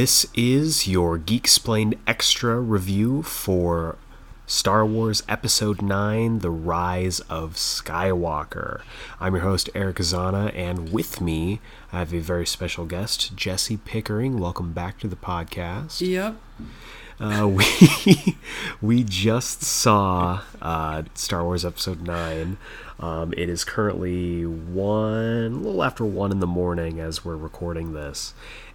This is your Geek Explained Extra review for Star Wars Episode 9 The Rise of Skywalker. I'm your host, Eric Azana, and with me, I have a very special guest, Jesse Pickering. Welcome back to the podcast. Yep. Uh, we we just saw uh, Star Wars Episode Nine. Um, it is currently one, a little after one in the morning as we're recording this,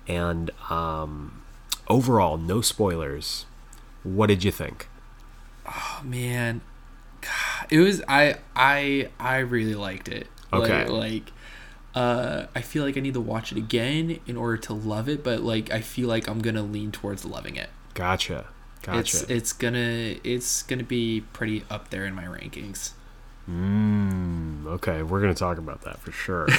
and um, overall, no spoilers. What did you think? Oh man, God, it was I I I really liked it. Okay. Like, like uh, I feel like I need to watch it again in order to love it, but like I feel like I'm gonna lean towards loving it. Gotcha, gotcha. It's it's gonna it's gonna be pretty up there in my rankings. Mm, okay, we're gonna talk about that for sure.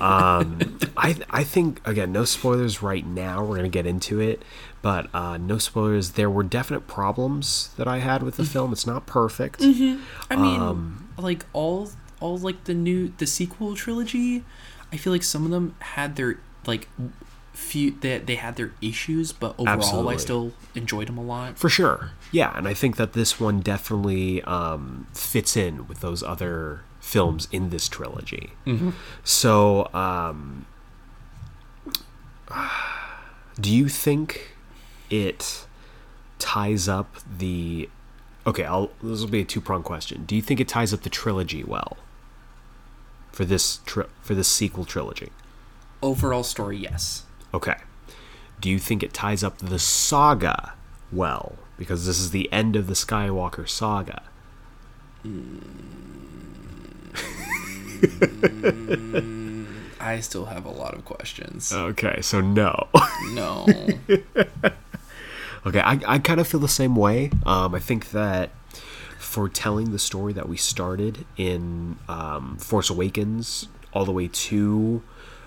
um, I I think again, no spoilers right now. We're gonna get into it, but uh, no spoilers. There were definite problems that I had with the film. It's not perfect. I mean, Um, like all all like the new the sequel trilogy, I feel like some of them had their like few that they, had their issues, but overall Absolutely. I still enjoyed them a lot. For sure, yeah, and I think that this one definitely um, fits in with those other films in this trilogy. So, um, do you think it ties up the? Okay, I'll. This will be a two prong question. Do you think it ties up the trilogy well? For this tri- for this sequel trilogy. Overall story, yes. Okay. Do you think it ties up the saga well? Because this is the end of the Skywalker saga. I still have a lot of questions. Okay, so no. No. okay, I, I kind of feel the same way. Um, I think that for telling the story that we started in um, Force Awakens all the way to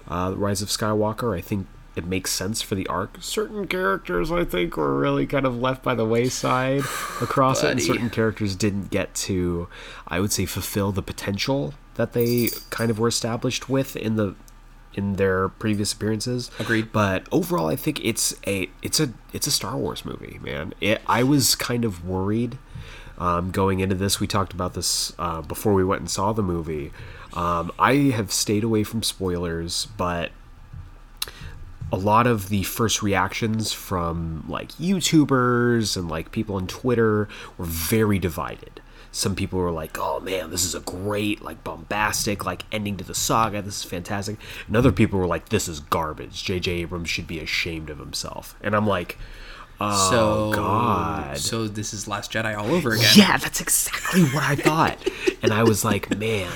uh, Rise of Skywalker, I think it makes sense for the arc. Certain characters, I think, were really kind of left by the wayside across it, and certain characters didn't get to, I would say, fulfill the potential that they kind of were established with in the in their previous appearances. Agreed. But overall, I think it's a it's a it's a Star Wars movie, man. It, I was kind of worried um, going into this. We talked about this uh, before we went and saw the movie. Um, I have stayed away from spoilers, but a lot of the first reactions from like YouTubers and like people on Twitter were very divided. Some people were like, "Oh man, this is a great, like bombastic, like ending to the saga. This is fantastic." And other people were like, "This is garbage. J.J. Abrams should be ashamed of himself." And I'm like, "Oh so God." So this is Last Jedi all over again. Yeah, that's exactly what I thought. and I was like, man,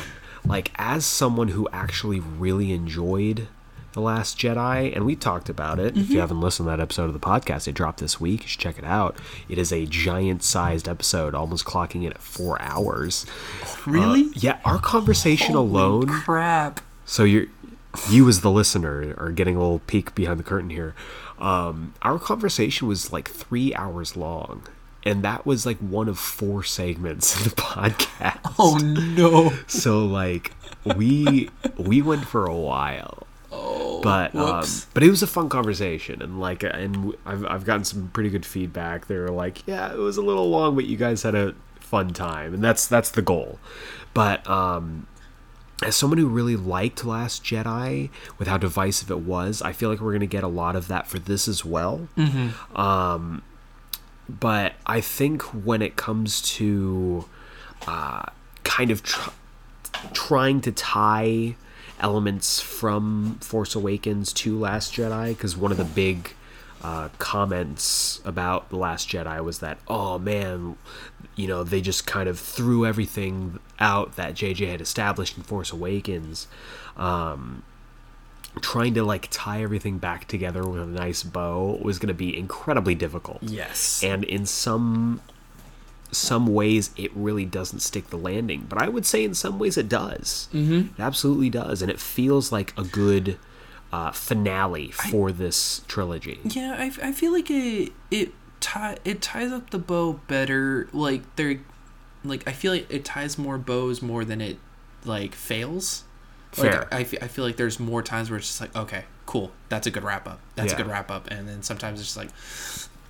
like as someone who actually really enjoyed The Last Jedi, and we talked about it. If you haven't listened to that episode of the podcast, it dropped this week. You should check it out. It is a giant sized episode, almost clocking in at four hours. Really? Yeah, our conversation alone. Crap. So you're you as the listener are getting a little peek behind the curtain here. Um, our conversation was like three hours long, and that was like one of four segments in the podcast. Oh no. So like we we went for a while, Oh. but um, but it was a fun conversation, and like and I've I've gotten some pretty good feedback. They were like, yeah, it was a little long, but you guys had a fun time, and that's that's the goal. But um, as someone who really liked Last Jedi, with how divisive it was, I feel like we're gonna get a lot of that for this as well. Um, but I think when it comes to uh, kind of tr- trying to tie elements from Force Awakens to Last Jedi, because one of the big uh, comments about The Last Jedi was that, oh man, you know, they just kind of threw everything out that JJ had established in Force Awakens. Um, trying to like tie everything back together with a nice bow was going to be incredibly difficult Yes. and in some some ways it really doesn't stick the landing but i would say in some ways it does mm-hmm. it absolutely does and it feels like a good uh, finale for this trilogy Yeah, I, I feel like it it tie it ties up the bow better. Like they're like I feel like it ties more bows more than it like fails. Fair. Like I, I feel like there's more times where it's just like okay, cool. That's a good wrap up. That's Yeah. a good wrap up. And then sometimes it's just like,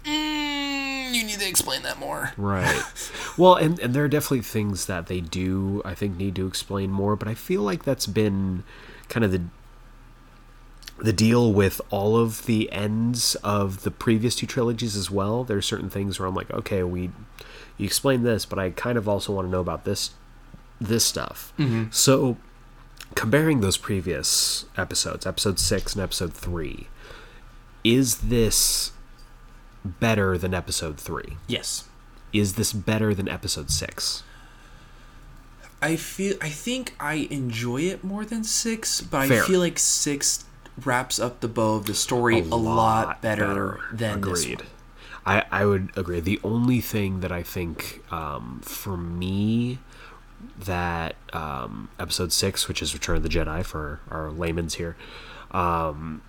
mm, Mm, you need to explain that more. Right. well, and, and there are definitely things that they do, I think, need to explain more, but I feel like that's been kind of the the deal with all of the ends of the previous two trilogies as well. There are certain things where I'm like, okay, we you explained this, but I kind of also want to know about this this stuff. Mm-hmm. So comparing those previous episodes, episode 6 and episode 3, is this better than episode 3? Yes. is this better than episode six? I feel I think I enjoy it more than six, but Fair. I feel like six wraps up the bow of the story a, lot, better, than this one. I, I would agree. The only thing that I think um, for me that um, episode six, which is Return of the Jedi for our layman's here, um,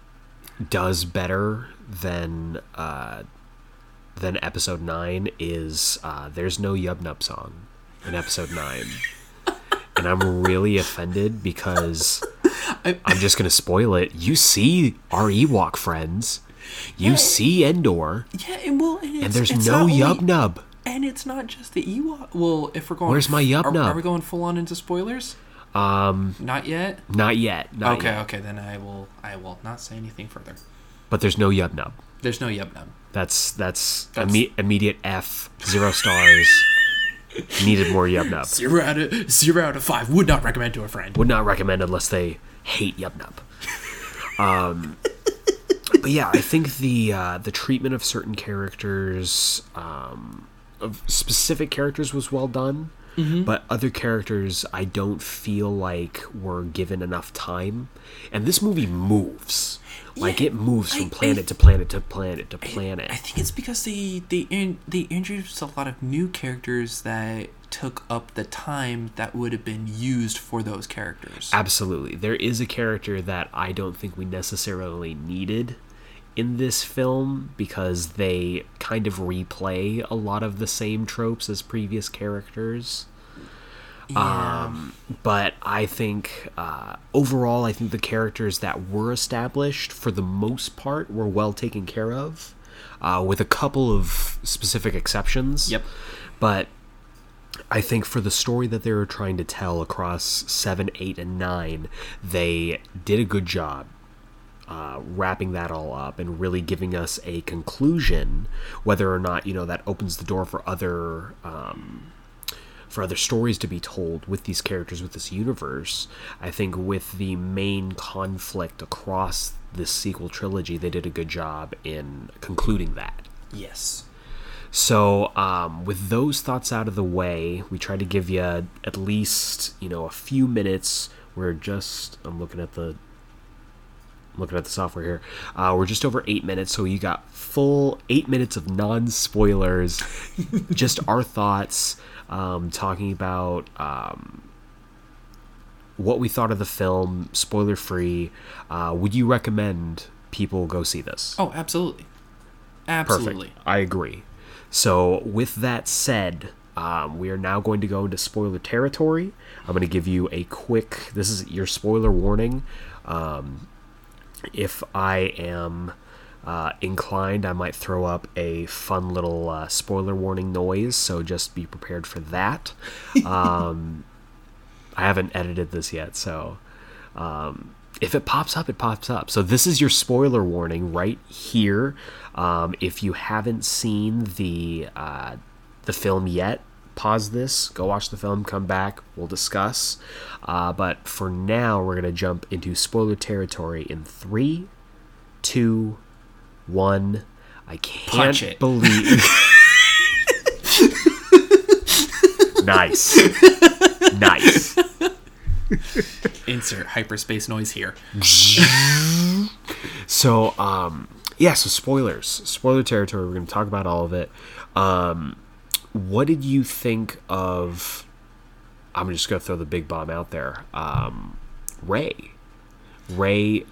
does better than uh, than episode nine is uh, there's no Yub Nub song in episode nine. And I'm really offended because I- I'm just gonna spoil it. You see our Ewok friends, you see Endor, Yeah, and well, and, and there's it's no only- Yub Nub. and it's not just the Ewok. Well, if we're going, Where's my Yub are, Are we going full on into spoilers? Um, Not yet. not yet. Not okay, yet. okay, then I will. I will not say anything further. But there's no Yub Nub. There's no Yub Nub. That's that's, That's- imme- immediate F. Zero stars. Needed more Yub Nub. Zero out of zero out of five. Would not recommend to a friend. Would not recommend unless they hate Yub Nub. Um, but yeah, I think the uh, the treatment of certain characters, um, of specific characters, was well done. But other characters, I don't feel like were given enough time. And this movie moves, like Yeah, it moves from I- planet to planet to planet to planet. I think it's because they they in, they introduced a lot of new characters that took up the time that would have been used for those characters. Absolutely. There is a character that I don't think we necessarily needed in this film because they kind of replay a lot of the same tropes as previous characters. Yeah. Um, but I think uh, overall, I think the characters that were established, for the most part, were well taken care of, uh, with a couple of specific exceptions. Yep. But I think for the story that they were trying to tell across seven, eight, and nine, they did a good job uh, wrapping that all up and really giving us a conclusion. Whether or not you know that opens the door for other um, for other stories to be told with these characters with this universe. I think with the main conflict across this sequel trilogy, they did a good job in concluding that. yes. So, um, with those thoughts out of the way, we try to give you at least you know a few minutes. We're just I'm looking at the looking at the software here. Uh, we're just over eight minutes, so you got full eight minutes of non spoilers, just our thoughts, um, talking about um, what we thought of the film, spoiler free. Uh, would you recommend people go see this? Oh, absolutely. Perfect. Absolutely. I agree. So, with that said, um, we are now going to go into spoiler territory. I'm going to give you a quick. This is your spoiler warning. Um, if I am uh, inclined, I might throw up a fun little uh, spoiler warning noise. So just be prepared for that. Um, I haven't edited this yet, so um, if it pops up, it pops up. So this is your spoiler warning right here. Um, if you haven't seen the uh, the film yet, pause this, go watch the film, come back, we'll discuss. Uh, but for now, we're gonna jump into spoiler territory in three, two, one. I can't believe. nice, nice. Insert hyperspace noise here. So, um, yeah, so spoilers, spoiler territory. We're going to talk about all of it. Um, what did you think of? I'm just going to throw the big bomb out there. Um, Rey, Rey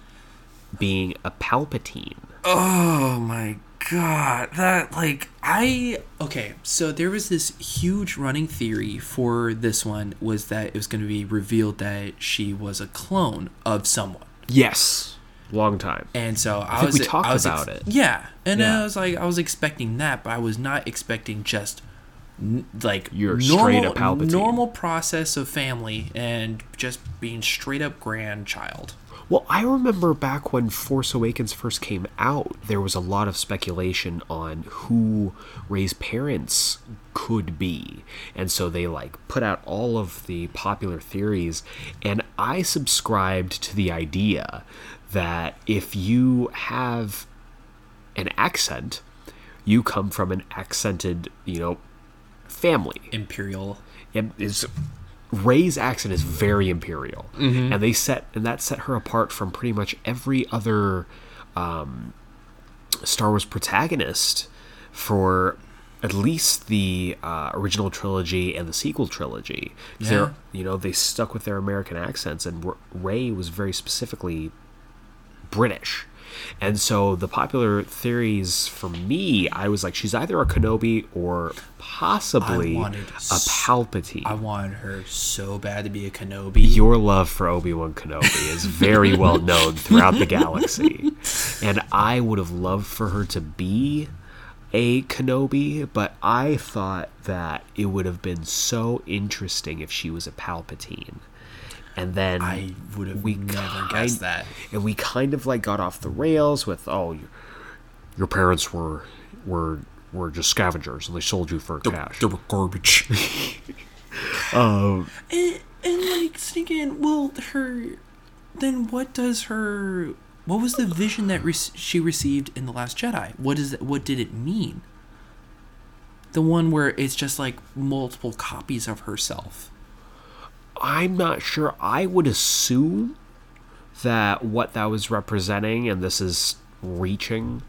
being a Palpatine. Oh my god, that like I okay, so there was this huge running theory for this one was that it was going to be revealed that she was a clone of someone. Yes. long time. And so I, think was we talked I was about it. Yeah, and Yeah. I was like, I was expecting that, but I was not expecting just n- like You're normal, normal process of family and just being straight up grandchild. Well, I remember back when Force Awakens first came out, there was a lot of speculation on who Rey's parents could be. And so they like put out all of the popular theories and I subscribed to the idea that if you have an accent, you come from an accented, you know, family. Imperial. It is Rey's accent is very imperial, and they set and that set her apart from pretty much every other um, Star Wars protagonist for at least the uh, original trilogy and the sequel trilogy. Yeah. you know, they stuck with their American accents, and Rey was very specifically British. And so the popular theories for me, I was like, she's either a Kenobi or possibly a Palpatine. I wanted her so bad to be a Kenobi. Your love for Obi Wan Kenobi is very well known throughout the galaxy. And I would have loved for her to be a Kenobi, but I thought that it would have been so interesting if she was a Palpatine. And then I would have we never kind- guessed that. and we kind of like got off the rails with oh your, your parents were were were just scavengers and they sold you for cash They were garbage. um and, and like thinking, well, her. Then what does her? What was the vision that re- she received in the Last Jedi? What is it? What did it mean? The one where it's just like multiple copies of herself. I'm not sure. I would assume that what that was representing and this is reaching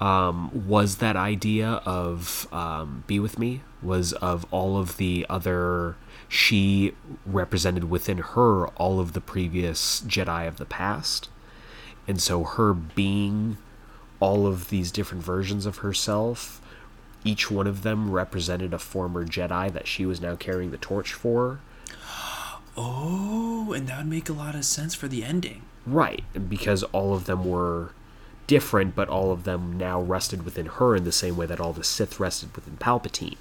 um, was that idea of um, be with me was of all of the other she represented within her all of the previous jedi of the past. And so her being all of these different versions of herself each one of them represented a former jedi that she was now carrying the torch for Oh, and that would make a lot of sense for the ending. Right, because all of them were different, but all of them now rested within her in the same way that all the Sith rested within Palpatine.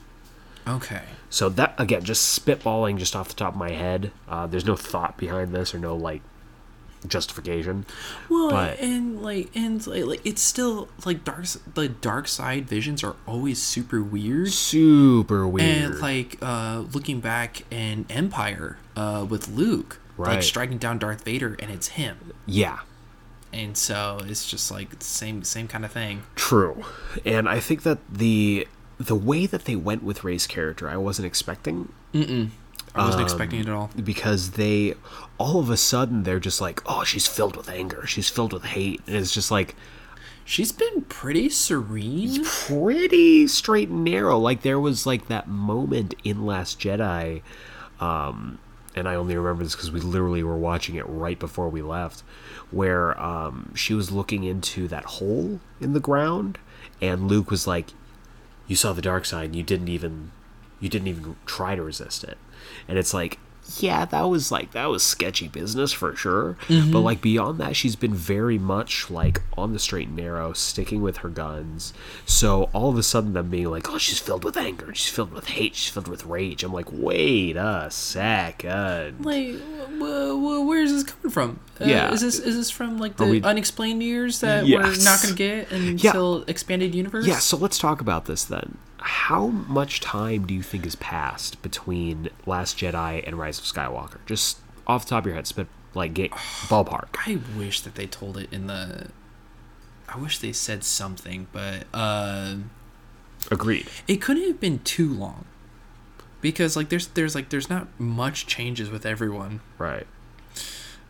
Okay. So that again, just spitballing just off the top of my head. Uh, there's no thought behind this or no like justification. Well, But- and like, and like, it's still like dark. The dark side visions are always super weird. Super weird. And like uh, looking back in Empire uh, with Luke, Right. like striking down Darth Vader, and it's him. yeah, And so it's just like the same same kind of thing. true. And I think that the the way that they went with Rey's character, I wasn't expecting. I wasn't expecting it at all. because they all of a sudden they're just like oh she's filled with anger. She's filled with hate. And it's just like She's been pretty serene. pretty straight and narrow. Like there was like that moment in last jedi um and i only remember this because we literally were watching it right before we left where um she was looking into that hole in the ground and luke was like you saw the dark side. And you didn't even you didn't even try to resist it. And it's like yeah that was like that was sketchy business for sure but like beyond that she's been very much like on the straight and narrow sticking with her guns so all of a sudden them being like oh she's filled with anger she's filled with hate she's filled with rage i'm like wait a second Like, wh- wh- where is this coming from? Uh, Yeah. is this is this from like the we- unexplained years that Yes. we're not going to get until expanded universe? Yeah, so let's talk about this then. How much time do you think has passed between Last Jedi and Rise of Skywalker? Just off the top of your head, spit like get ballpark. I wish that they told it in the. I wish they said something, but uh, Agreed. it couldn't have been too long, because like there's there's like there's not much changes with everyone. Right.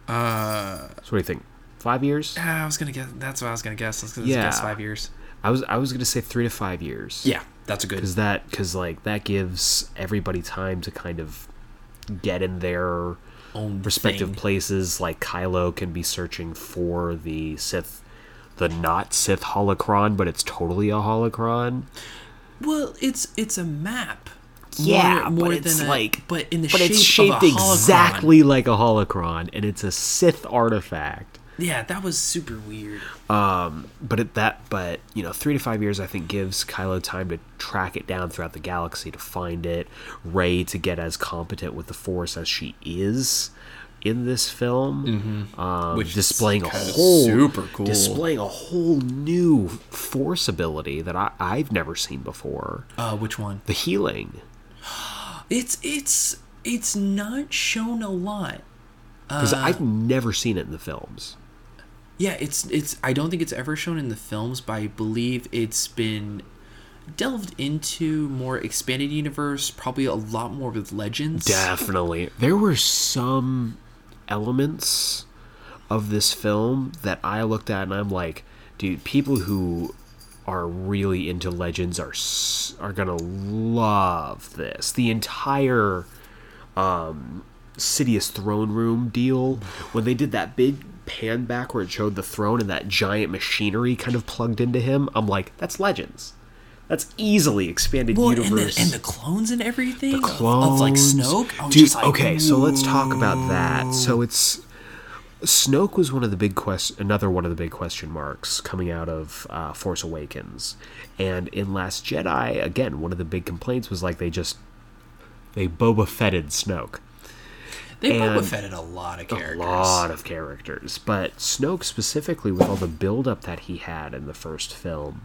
Uh, So what do you think? Five years? I was gonna guess. That's what I was gonna guess. I was gonna Yeah. guess five years. I was I was gonna say three to five years. Yeah, that's a good. Because that because like that gives everybody time to kind of get in their Own respective thing. places. Like Kylo can be searching for the Sith, the not Sith holocron, but it's totally a holocron. Well, it's it's a map. Yeah, but it's a- like- but in the but shape it's shaped exactly like a holocron, and it's a Sith artifact. Yeah, that was super weird. Um, but at that, but you know, three to five years, I think, gives Kylo time to track it down throughout the galaxy to find it. Rey to get as competent with the Force as she is in this film, um, Which is displaying a kinda whole super cool. displaying a whole new Force ability that I, I've never seen before. Uh, which one? The healing. It's it's it's not shown a lot. Because Uh. I've never seen it in the films. Yeah, it's it's. I don't think it's ever shown in the films, but I believe it's been delved into more expanded universe. Probably a lot more with legends. Definitely. There were some elements of this film that I looked at and I'm like, dude, people who are really into legends are are gonna love this. The entire um, Sidious throne room deal when they did that big pan back where it showed the throne and that giant machinery kind of plugged into him. I'm like, that's legends. That's easily expanded Well, and the, universe. and the clones and everything the clones. of, like Snoke. Dude, like, okay, so let's talk about that. So it's Snoke was one of the big quest, another one of the big question marks coming out of uh, Force Awakens, and in Last Jedi, again, one of the big complaints was like they just they Boba Fetted Snoke. They Boba and Fetted a lot of characters. A lot of characters, but Snoke specifically with all the buildup that he had in the first film,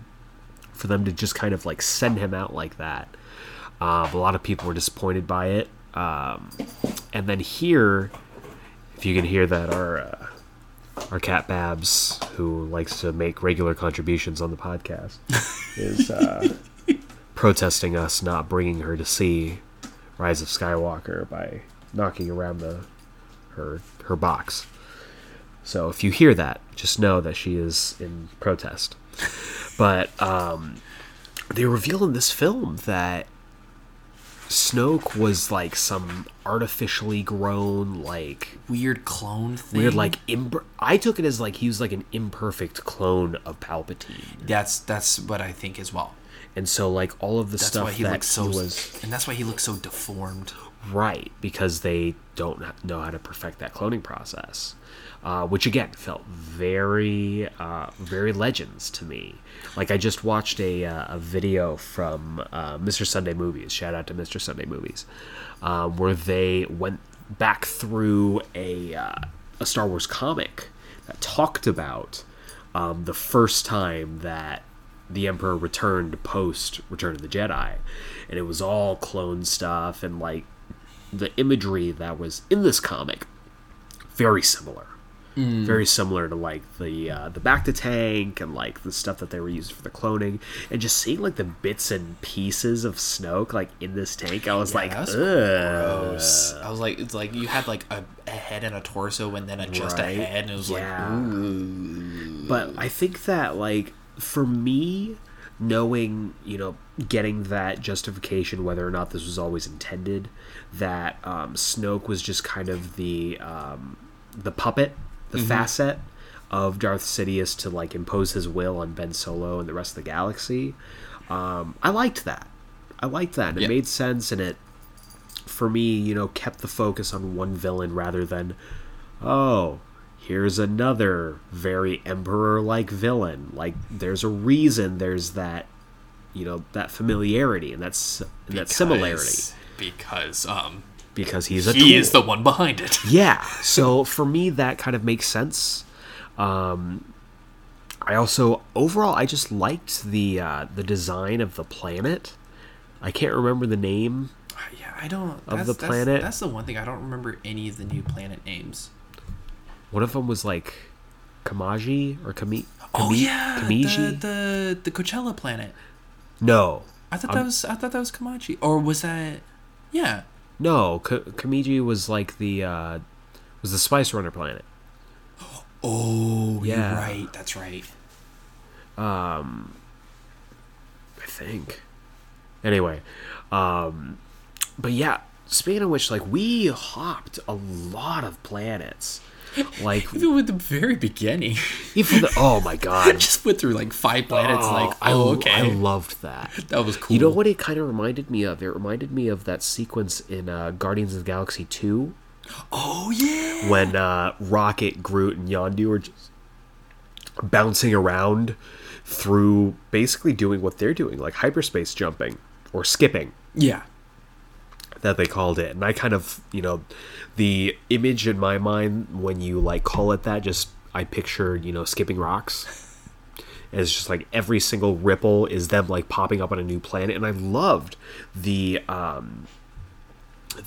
for them to just kind of like send him out like that, um, a lot of people were disappointed by it. Um, and then here, if you can hear that, our uh, our cat Babs, who likes to make regular contributions on the podcast, is uh, protesting us not bringing her to see Rise of Skywalker by knocking around the her her box. So if you hear that, just know that she is in protest. But um, they reveal in this film that Snoke was like some artificially grown, like Weird clone thing. weird, like imper- I took it as like he was like an imperfect clone of Palpatine, That's that's what I think as well. and so like all of the That's stuff why he that looks so. he was and that's why he looks so deformed. Right, because they don't know how to perfect that cloning process, uh, which again felt very, uh, very legends to me. Like I just watched a, uh, a video from uh, Mr. Sunday Movies. Shout out to Mr. Sunday Movies, uh, where they went back through a uh, a Star Wars comic that talked about um, the first time that the Emperor returned post Return of the Jedi, and it was all clone stuff and like the imagery that was in this comic very similar. Very similar to like the uh, the bacta tank and like the stuff that they were using for the cloning, and just seeing like the bits and pieces of Snoke like in this tank, I was like, that's Ugh. Gross. I was like, it's like you had like a, a head and a torso, and then a, just Right. a head, and it was Yeah. like, ooh. But I think that like for me, knowing you know getting that justification whether or not this was always intended, that um, Snoke was just kind of the um, the puppet, the facet of Darth Sidious to like impose his will on Ben Solo and the rest of the galaxy. Um, I liked that. I liked that. And Yeah. It made sense, and it for me, you know, kept the focus on one villain rather than, oh, here's another very emperor like villain. Like there's a reason there's that you know, that familiarity and that's and that similarity because um because he's a he tool. is the one behind it. Yeah. So for me, that kind of makes sense. Um, I also overall I just liked the uh, the design of the planet. I can't remember the name. Yeah, I don't. Of that's, the that's- planet? That's, the one thing I don't remember any of the new planet names. One of them was like Kamaji or Kami. Oh Kami- yeah, Kamiji. the, the the Coachella planet. no, I thought that was I thought that was Kamachi, or was that? Yeah. no. Ka- Kamiji was like the uh, was the Spice Runner planet. Oh, Yeah. right. That's right. Um, I think. Anyway, um, but yeah. Speaking of which, like we hopped a lot of planets. Like Even with the very beginning, even the, oh my god, I just went through like five planets. like, I, oh, okay, I loved that. that was cool. You know what it kind of reminded me of? It reminded me of that sequence in uh, Guardians of the Galaxy Two. Oh yeah. when uh, Rocket, Groot, and Yondu are just bouncing around through basically doing what they're doing, like hyperspace jumping or skipping Yeah. that they called it. And I kind of, you know, the image in my mind when you like call it that, just I picture, you know, skipping rocks. And it's just like every single ripple is them like popping up on a new planet. And I loved the um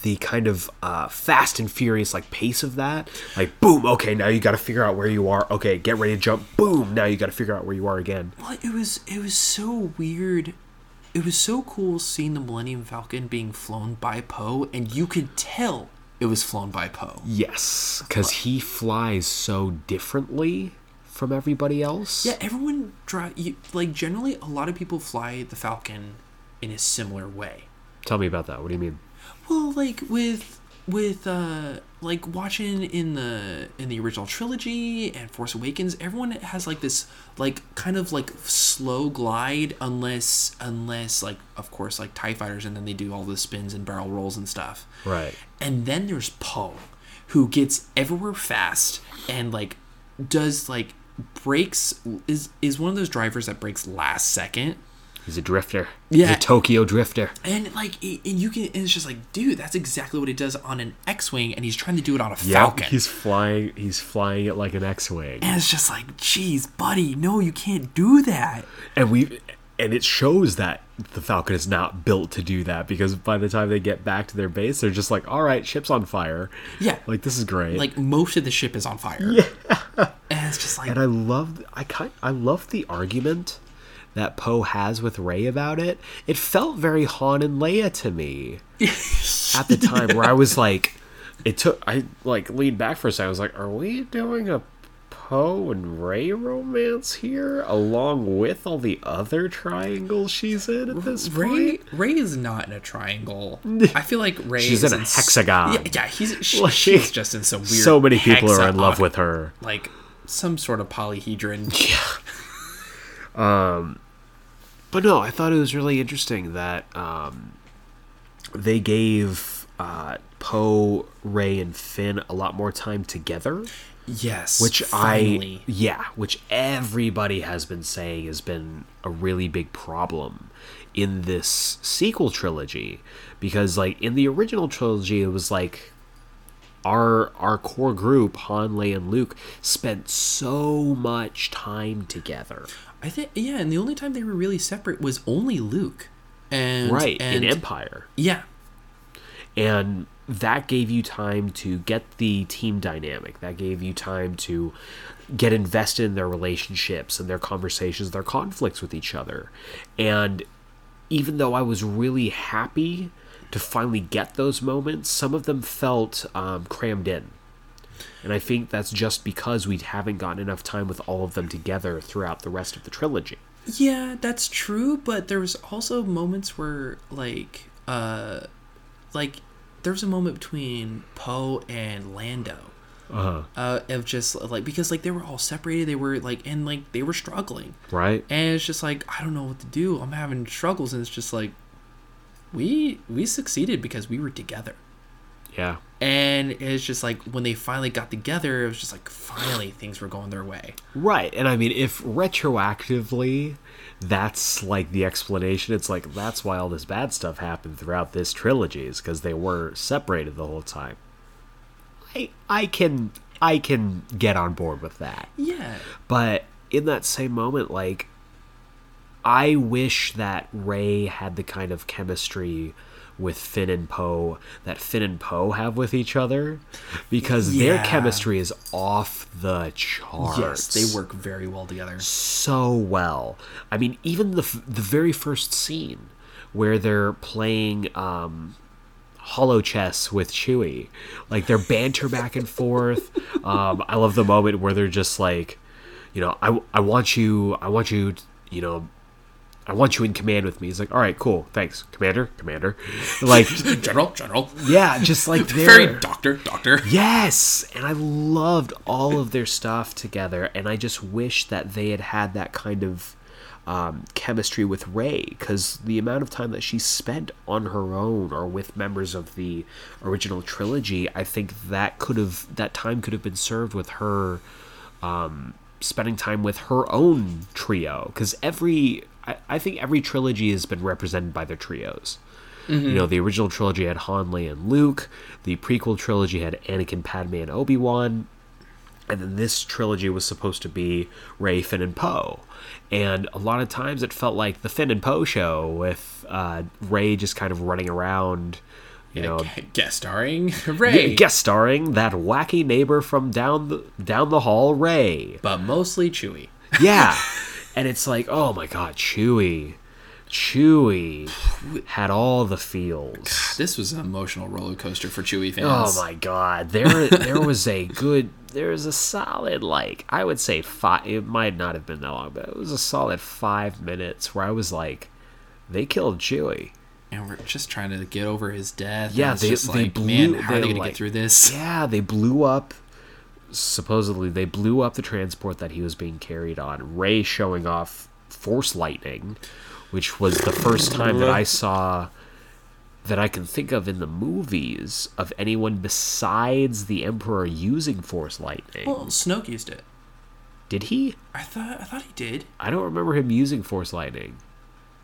the kind of uh, fast and furious like pace of that like boom okay now you got to figure out where you are okay get ready to jump boom now you got to figure out where you are again Well, it was it was so weird. It was so cool seeing the Millennium Falcon being flown by Poe, and you could tell it was flown by Poe. yes because he flies so differently from everybody else Yeah, everyone drive like generally a lot of people fly the Falcon in a similar way. tell me about that what do you mean Well, like with with uh like watching in the in the original trilogy and Force Awakens, everyone has like this like kind of like slow glide unless unless like of course like TIE fighters and then they do all the spins and barrel rolls and stuff. right And then there's Poe, who gets everywhere fast and like does like breaks is is one of those drivers that breaks last second. He's a drifter he's Yeah. a tokyo drifter And like, and you can, and it's just like, dude, that's exactly what he does on an X-wing, and he's trying to do it on a yeah Falcon. he's flying he's flying it like an x-wing and it's just like, geez, buddy, no, you can't do that. and we and it shows that the falcon is not built to do that because by the time they get back to their base they're just like all right ship's on fire Yeah. like this is great Like most of the ship is on fire. Yeah. And it's just like, and i love i kind i love the argument that poe has with rey about it it felt very han and leia to me at the time where i was like it took i like leaned back for a second i was like are we doing a Poe and Rey romance here, along with all the other triangles she's in at this Rey, point. Rey is not in a triangle. I feel like Rey She's is in a s- hexagon. Yeah, yeah, he's she, Like, she's just in some weird. so many people are in love with her. like some sort of polyhedron. But no, I thought it was really interesting that um, they gave uh, Poe, Rey, and Finn a lot more time together. Yes, which finally. I yeah, which everybody has been saying has been a really big problem in this sequel trilogy because like in the original trilogy it was like our our core group Han, Leia, and Luke spent so much time together. I think yeah, and the only time they were really separate was only Luke. And right and in Empire. yeah, and that gave you time to get the team dynamic that gave you time to get invested in their relationships and their conversations their conflicts with each other and even though i was really happy to finally get those moments some of them felt um, crammed in and i think that's just because we haven't gotten enough time with all of them together throughout the rest of the trilogy Yeah, that's true, but there was also moments where like uh like there was a moment between Poe and Lando. uh-huh Uh of just like because like they were all separated, they were like and like they were struggling. right And it's just like I don't know what to do. I'm having struggles and it's just like we we succeeded because we were together. yeah And it's just like when they finally got together, it was just like finally things were going their way. Right. And I mean, if retroactively that's like the explanation, it's like that's why all this bad stuff happened throughout this trilogy is because they were separated the whole time. I I can I can get on board with that. Yeah. But in that same moment, like I wish that Rey had the kind of chemistry with Finn and Poe that Finn and Poe have with each other because their chemistry is off the charts. Yes, they work very well together. so well. I mean, even the the very first scene where they're playing um, holo chess with Chewie, like their banter back and forth. Um, I love the moment where they're just like, you know, I, I want you, I want you, you know. I want you in command with me. He's like, all right, cool, thanks, commander, commander. Like, General, general. yeah, just like they're Very doctor, doctor. Yes, and I loved all of their stuff together, and I just wish that they had had that kind of um, chemistry with Rey because the amount of time that she spent on her own or with members of the original trilogy, I think that could have that time could have been served with her um, spending time with her own trio because every I, I think every trilogy has been represented by their trios. You know, the original trilogy had Han, Leia, and Luke. The prequel trilogy had Anakin, Padme, and Obi Wan and then this trilogy was supposed to be Rey, Finn, and Poe. And a lot of times it felt like the Finn and Poe show with uh, Rey just kind of running around, you know, guest starring Rey, guest starring that wacky neighbor from down the down the hall, Rey. but mostly Chewie. Yeah, and it's like, oh my god, Chewie, Chewie had all the feels. This was an emotional roller coaster for Chewie fans. Oh my god, there there was a good there was a solid like I would say five it might not have been that long, but it was a solid five minutes where I was like, they killed Chewie. And we're just trying to get over his death. Yeah, they- just they like, blew- man, how are they, they gonna like- get through this? Yeah, they blew up supposedly they blew up the transport that he was being carried on. Rey showing off force lightning, which was the first time that I saw that I can think of in the movies of anyone besides the Emperor using force lightning. Well, Snoke used it. Did he? I thought I thought he did. I don't remember him using force lightning.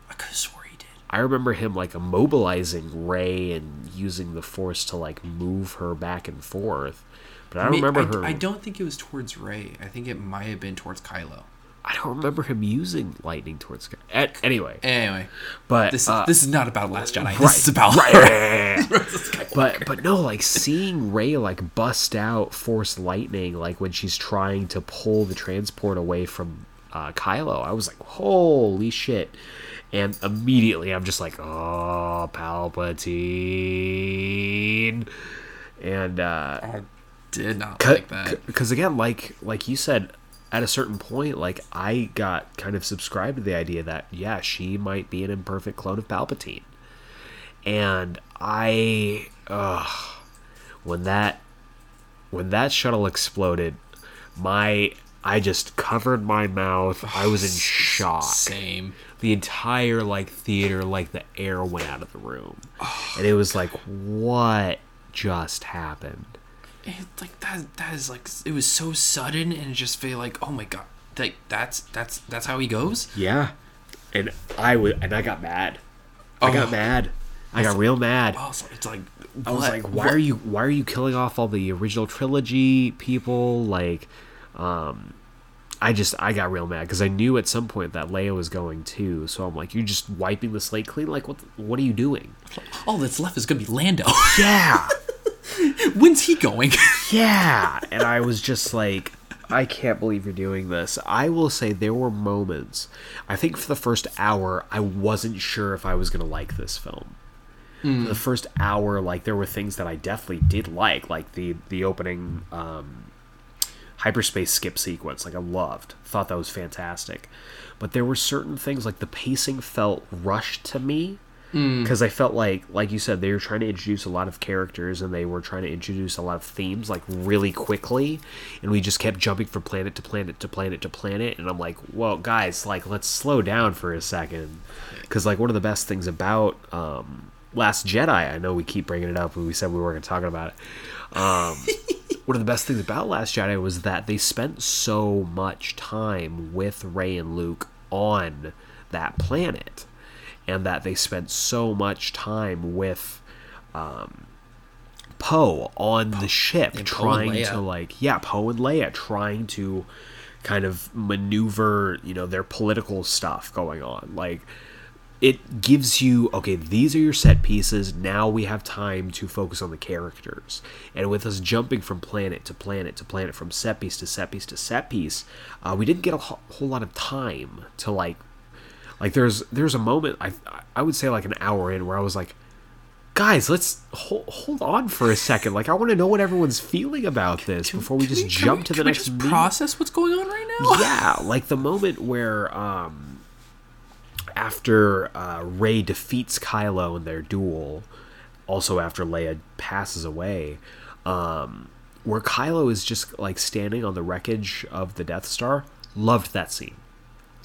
I could have swore he did. I remember him like immobilizing Rey and using the force to like move her back and forth. But I don't mean, remember her. I, I don't think it was towards Rey. I think it might have been towards Kylo. I don't remember him using lightning towards. At, anyway, Anyway, but this uh, this is not about Last Jedi. right, This is about but but no, like seeing Rey like bust out force lightning, like when she's trying to pull the transport away from uh, Kylo, I was like, holy shit! And immediately, I'm just like, oh, Palpatine, and uh, I did not like that. because again like like you said at a certain point like i got kind of subscribed to the idea that yeah she might be an imperfect clone of palpatine. And i uh, when that when that shuttle exploded my i just covered my mouth. I was in shock. Same. the entire like theater like the air went out of the room. And it was like what just happened It, like that. That is like it was so sudden and it just feel like oh my god. Like that's that's that's how he goes. Yeah, and I would, and I got mad. I got Oh. mad. I got real mad. Also, it's like I was like, why what- are you, why are you killing off all the original trilogy people? Like, um, I just, I got real mad because I knew at some point that Leia was going too. So I'm like, you're just wiping the slate clean. Like, what, what are you doing? all that's left is gonna be Lando. Yeah, When's he going? yeah. And I was just like, I can't believe you're doing this. I will say there were moments. I think for the first hour, I wasn't sure if I was gonna like this film. For the first hour, like there were things that I definitely did like, like the the opening um, hyperspace skip sequence. Like I loved, thought that was fantastic. But there were certain things like the pacing felt rushed to me because I felt like, like you said, they were trying to introduce a lot of characters and they were trying to introduce a lot of themes like really quickly, and we just kept jumping from planet to planet to planet to planet, and I'm like, well, guys, like let's slow down for a second, because like one of the best things about um, Last Jedi, I know we keep bringing it up when we said we weren't talking about it. Um, one of the best things about Last Jedi was that they spent so much time with Rey and Luke on that planet, and that they spent so much time with um, Poe on the ship, trying to like yeah, Poe and Leia trying to kind of maneuver, you know, their political stuff going on, like it gives you okay these are your set pieces. Now we have time to focus on the characters. And with us jumping from planet to planet to planet from set piece to set piece to set piece uh, we didn't get a whole lot of time to like like there's there's a moment i i would say like an hour in where i was like guys let's hold, hold on for a second like i want to know what everyone's feeling about this before we just can jump we- to can the we next process what's going on right now. yeah, like the moment where um, after uh, Rey defeats Kylo in their duel, also after Leia passes away, um, where Kylo is just like standing on the wreckage of the Death Star. Loved that scene.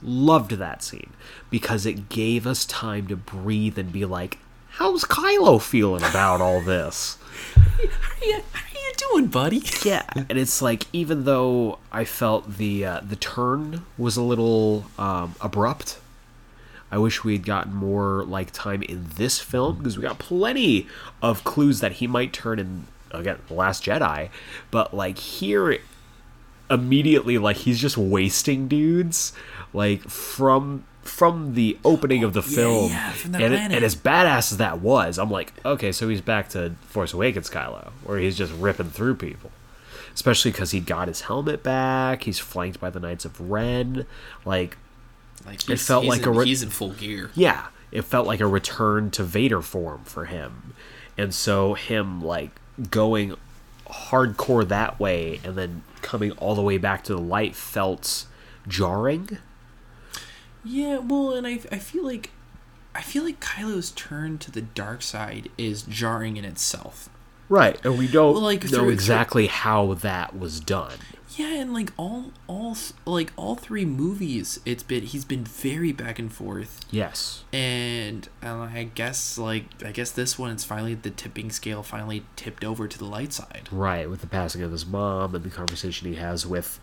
Loved that scene because it gave us time to breathe and be like, how's Kylo feeling about all this? How you, how you doing, buddy? Yeah, and it's like even though I felt the uh, the turn was a little um, abrupt, I wish we had gotten more like time in this film because we got plenty of clues that he might turn in again the Last Jedi, but like here, immediately like he's just wasting dudes like from from the opening of the Yeah, film yeah, from that and, and as badass as that was i'm like okay so he's back to force awakens kylo where he's just ripping through people. Especially because he got his helmet back he's flanked by the knights of ren like Like It felt like in, a re- he's in full gear. yeah it felt like a return to vader form for him. And so him like going hardcore that way and then coming all the way back to the light felt jarring Yeah, well, and I, I feel like I feel like Kylo's turn to the dark side is jarring in itself. right and we don't Well, like, know exactly how that was done Yeah, and like all all like all three movies, it's been he's been very back and forth, yes. And um, I guess like I guess this one it's finally the tipping scale finally tipped over to the light side. Right, with the passing of his mom and the conversation he has with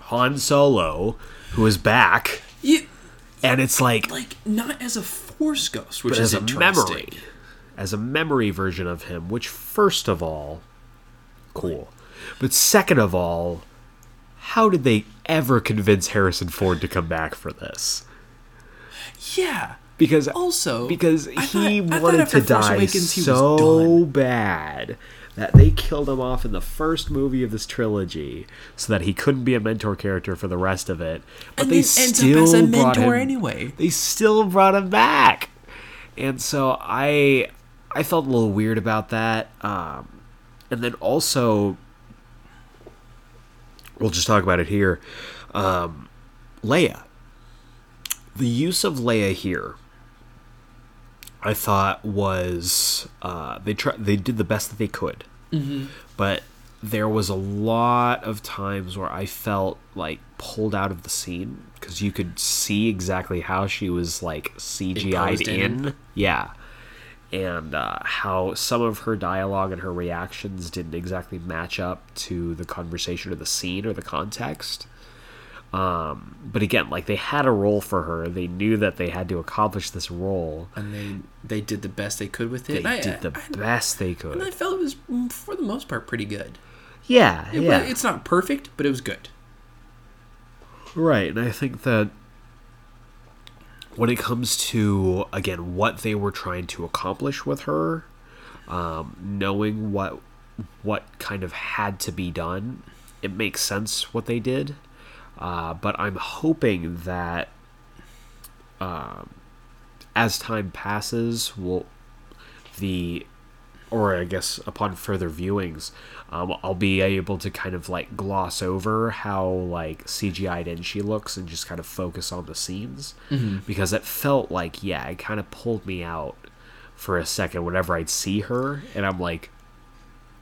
Han Solo, who is back, Yeah, and it's like, like not as a force ghost, which is a memory, as a memory version of him, which first of all, cool, but second of all, how did they ever convince Harrison Ford to come back for this? Yeah. Because Also, because I he thought- wanted to die Awakens so bad that they killed him off in the first movie of this trilogy so that he couldn't be a mentor character for the rest of it. But and they still up as a brought mentor him, anyway. They still brought him back, and so I I felt a little weird about that. Um, and then also, we'll just talk about it here. Um, Leia. The use of Leia here, I thought was uh, they try they did the best that they could, but there was a lot of times where I felt like pulled out of the scene because you could see exactly how she was like CGI'd in, in. yeah, and uh, how some of her dialogue and her reactions didn't exactly match up to the conversation or the scene or the context. Um, but again, like they had a role for her. They knew that they had to accomplish this role. and they they did the best they could with it. They I, did the I, best they could, and I felt it was mm, for the most part pretty good. Yeah, It, yeah, It's not perfect, but it was good. right. And I think that when it comes to again what they were trying to accomplish with her, um, knowing what what kind of had to be done, it makes sense what they did. Uh, but I'm hoping that um, as time passes, will the or I guess upon further viewings, um, I'll be able to kind of like gloss over how like CGI'd in she looks and just kind of focus on the scenes because it felt like yeah, it kind of pulled me out for a second whenever I'd see her, and I'm like,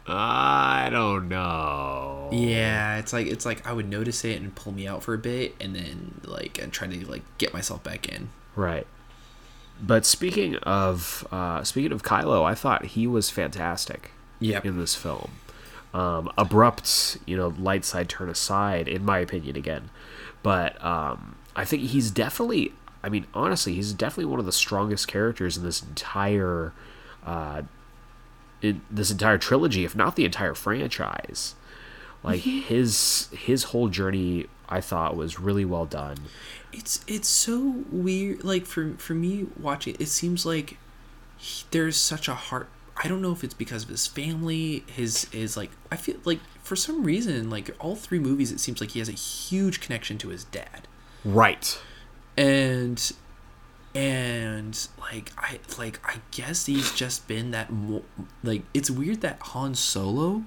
I don't know. Yeah, it's like it's like I would notice it and pull me out for a bit, and then like and try to like get myself back in. Right. But speaking of uh, speaking of Kylo, I thought he was fantastic Yep. in this film. Um, abrupt, you know, light side turn aside, in my opinion, again. But um, I think he's definitely. I mean, honestly, he's definitely one of the strongest characters in this entire, uh, in this entire trilogy, if not the entire franchise. Like his his whole journey, I thought was really well done. It's it's so weird. Like for for me watching, it seems like he, there's such a heart. I don't know if it's because of his family, his is like. I feel like for some reason, like all three movies, it seems like he has a huge connection to his dad, Right. and and like I like I guess he's just been that mo- like it's weird that Han Solo,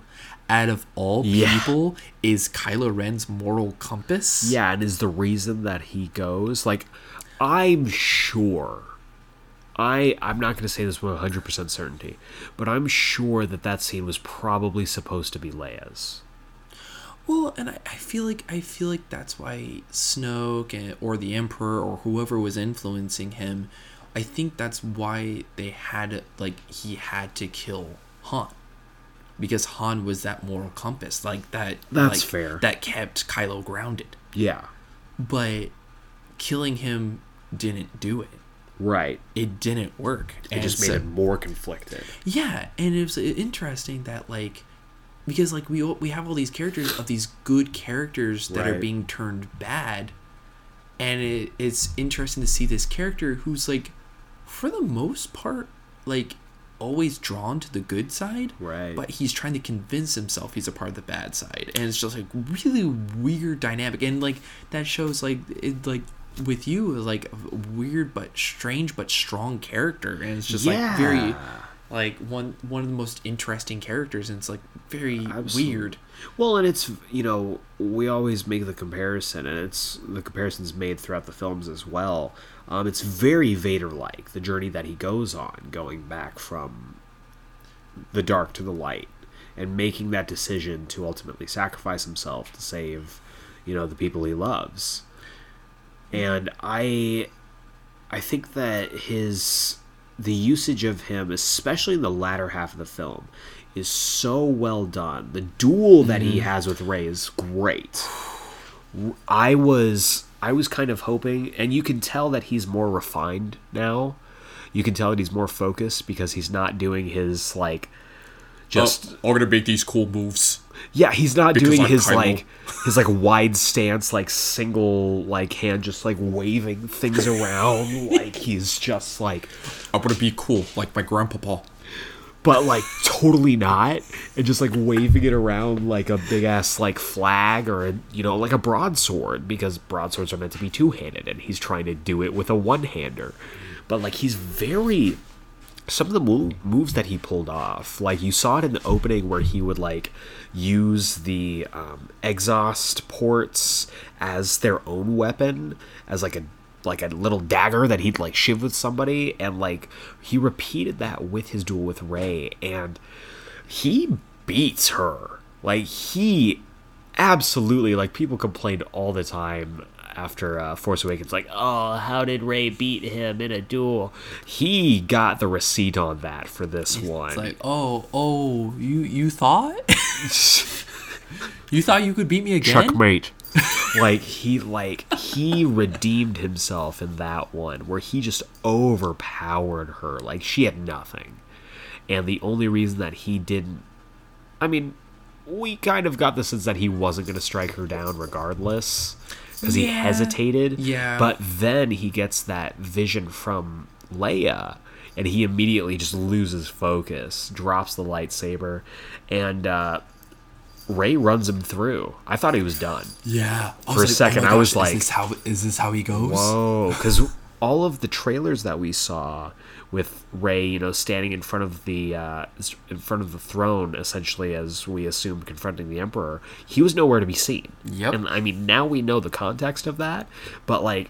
out of all Yeah. people, is Kylo Ren's moral compass. Yeah, and is the reason that he goes like I'm sure I I'm not going to say this with 100% certainty, but I'm sure that that scene was probably supposed to be Leia's. Well, and I, I feel like I feel like that's why Snoke and, or the Emperor or whoever was influencing him, I think that's why they had like he had to kill Han. Because Han was that moral compass, like that. That's like, fair. That kept Kylo grounded, Yeah. but killing him didn't do it. Right. It didn't work. It just made so- it more conflicted. yeah, and it was interesting that like because like we we have all these characters of these good characters that are being turned bad, and it, it's interesting to see this character who's like, for the most part, like always drawn to the good side, Right. But he's trying to convince himself he's a part of the bad side, and it's just like really weird dynamic, and like that shows like it like with you like weird but strange but strong character, and it's just like very Yeah. Like one one of the most interesting characters and it's like very Absolutely. weird Well, and it's you know we always make the comparison, and it's the comparisons made throughout the films as well. Um, it's very Vader-like the journey that he goes on, going back from the dark to the light, and making that decision to ultimately sacrifice himself to save, you know, the people he loves. And I, I think that his the usage of him, especially in the latter half of the film, is so well done. The duel that he mm-hmm. has with Rey is great. I was I was kind of hoping, and you can tell that he's more refined now. You can tell that he's more focused because he's not doing his like oh, just I'm gonna make these cool moves. Yeah, he's not Because doing I'm his Kylo. like his like wide stance, like single like hand, just like waving things around. like he's just like, I'm gonna be cool, like my grandpapa. but like totally not, and just like waving it around like a big ass like flag or a, you know like a broadsword because broadswords are meant to be two handed, and he's trying to do it with a one hander. But like he's very some of the move, moves that he pulled off, like you saw it in the opening where he would like use the um, exhaust ports as their own weapon, as like a like a little dagger that he'd like shiv with somebody, and like he repeated that with his duel with Rey, and he beats her. Like he absolutely like people complained all the time after uh, Force Awakens, like, oh, how did Rey beat him in a duel? He got the receipt on that for this one. It's like, oh, oh, you you thought? you thought you could beat me again? Checkmate. like he like he redeemed himself in that one where he just overpowered her. Like she had nothing. And the only reason that he didn't I mean, we kind of got the sense that he wasn't going to strike her down regardless because he Yeah. hesitated. Yeah. But then he gets that vision from Leia and he immediately just loses focus, drops the lightsaber, and uh, Rey runs him through. I thought he was done. Yeah. I For a was second, my I was gosh, like- is this how is this how he goes? Whoa, because all of the trailers that we saw with Rey, you know, standing in front of the uh, in front of the throne, essentially as we assume confronting the Emperor, he was nowhere to be seen. Yep. And I mean, now we know the context of that, but like,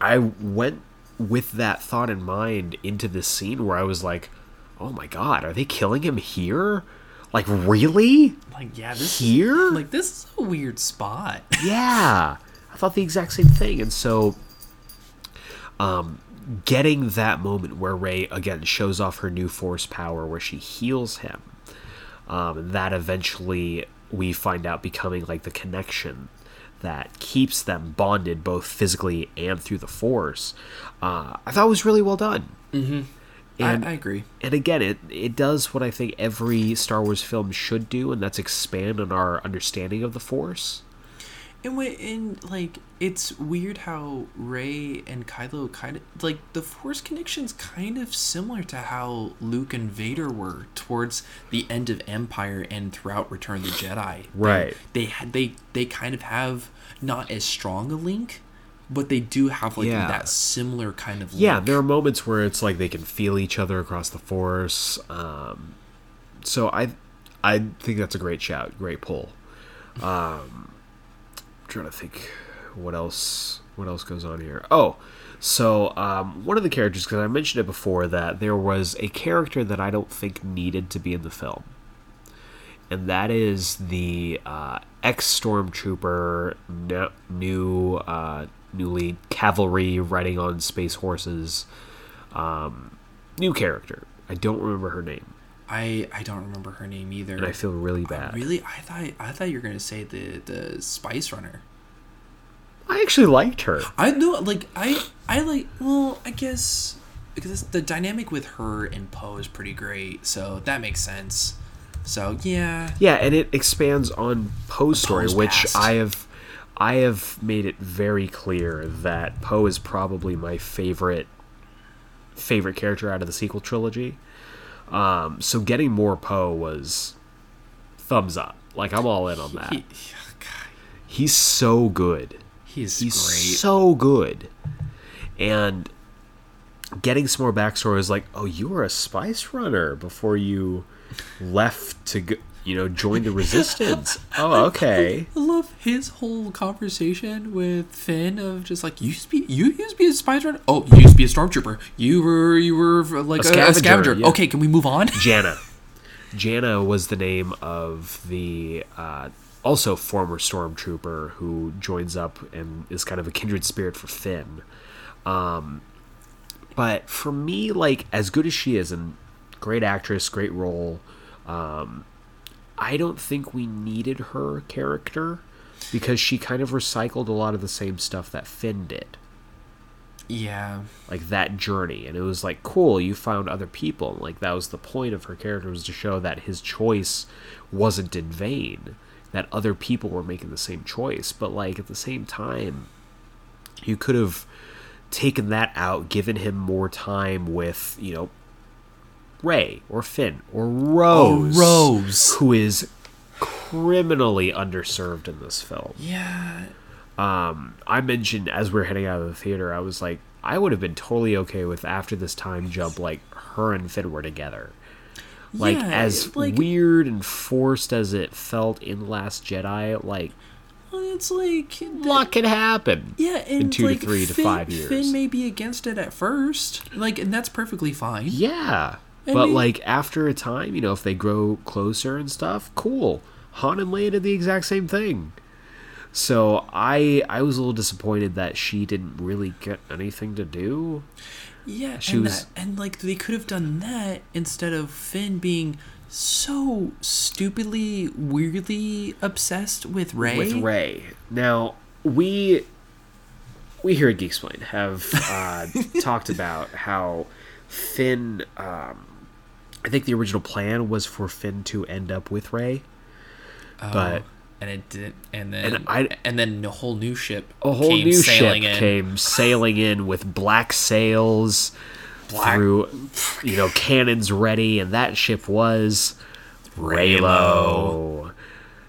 I went with that thought in mind into this scene where I was like, "Oh my God, are they killing him here? Like, really? Like, yeah, this Here? Like, this is a weird spot. yeah i thought the exact same thing and so um getting that moment where rey again shows off her new force power where she heals him um that eventually we find out becoming like the connection that keeps them bonded both physically and through the force uh i thought was really well done mm-hmm. and I, I agree. and again, it it does what I think every Star Wars film should do, and that's expand on our understanding of the Force. And wait, and like it's weird how Rey and Kylo kind of like the Force connection's kind of similar to how Luke and Vader were towards the end of Empire and throughout Return of the Jedi. Right. They had they they kind of have not as strong a link, but they do have like Yeah. that similar kind of Yeah, link. there are moments where it's like they can feel each other across the Force. Um, so I I think that's a great shout, great pull. Um, trying to think what else what else goes on here. Oh, so um, one of the characters because I mentioned it before that there was a character that I don't think needed to be in the film, and that is the uh, ex stormtrooper, new, uh, newly cavalry riding on space horses, um, new character. I don't remember her name, I I don't remember her name either. and I feel really bad. Really, I thought I thought you were gonna say the the Spice Runner. I actually liked her. I know, like I I like. Well, I guess because the dynamic with her and Poe is pretty great, so that makes sense. So yeah, Yeah, and it expands on Poe's story, Poe's which. I have I have made it very clear that Poe is probably my favorite favorite character out of the sequel trilogy. Um, so getting more Poe was thumbs up. Like I'm all in on that. he, God, He's so good. he's, He's great. so good. And getting some more backstory is like, oh, you were a spice runner before you left to go, you know, join the resistance. oh, okay. I love his whole conversation with Finn of just like you used to be you used to be a spy runner. Oh, you used to be a stormtrooper. You were you were like a, a scavenger, scavenger. yeah. Okay, can we move on? Jannah. Jannah was the name of the uh, also former stormtrooper who joins up and is kind of a kindred spirit for Finn. Um, but for me, like as good as she is, and great actress, great role, um, I don't think we needed her character because she kind of recycled a lot of the same stuff that Finn did. Yeah, like that journey. And it was like cool you found other people. Like that was the point of her character was to show that his choice wasn't in vain that other people were making the same choice. But like at the same time you could have taken that out given him more time with you know rey or finn or rose Rose. who is criminally underserved in this film yeah. um, I mentioned as we are heading out of the theater, I was like, I would have been totally okay with after this time jump, like her and Finn were together. Like Yeah, as like- weird and forced as it felt in Last Jedi, like it's like a lot could happen. yeah, in two like to three to five years. Finn may be against it at first, like, and that's perfectly fine. Yeah, I but mean- like after a time, you know, if they grow closer and stuff, cool. Han and Leia did the exact same thing. So I I was a little disappointed that she didn't really get anything to do. Yeah, She and was- that, and like they could have done that instead of Finn being so stupidly, weirdly obsessed with Rey. with Rey. Now we we here at Geeksplain have uh, talked about how Finn. Um, I think the original plan was for Finn to end up with Rey, oh, but and it did, and then And I- and then a whole new ship, a whole came new ship sailing in. came sailing in with black sails Black- through, you know, cannons ready, and that ship was Reylo.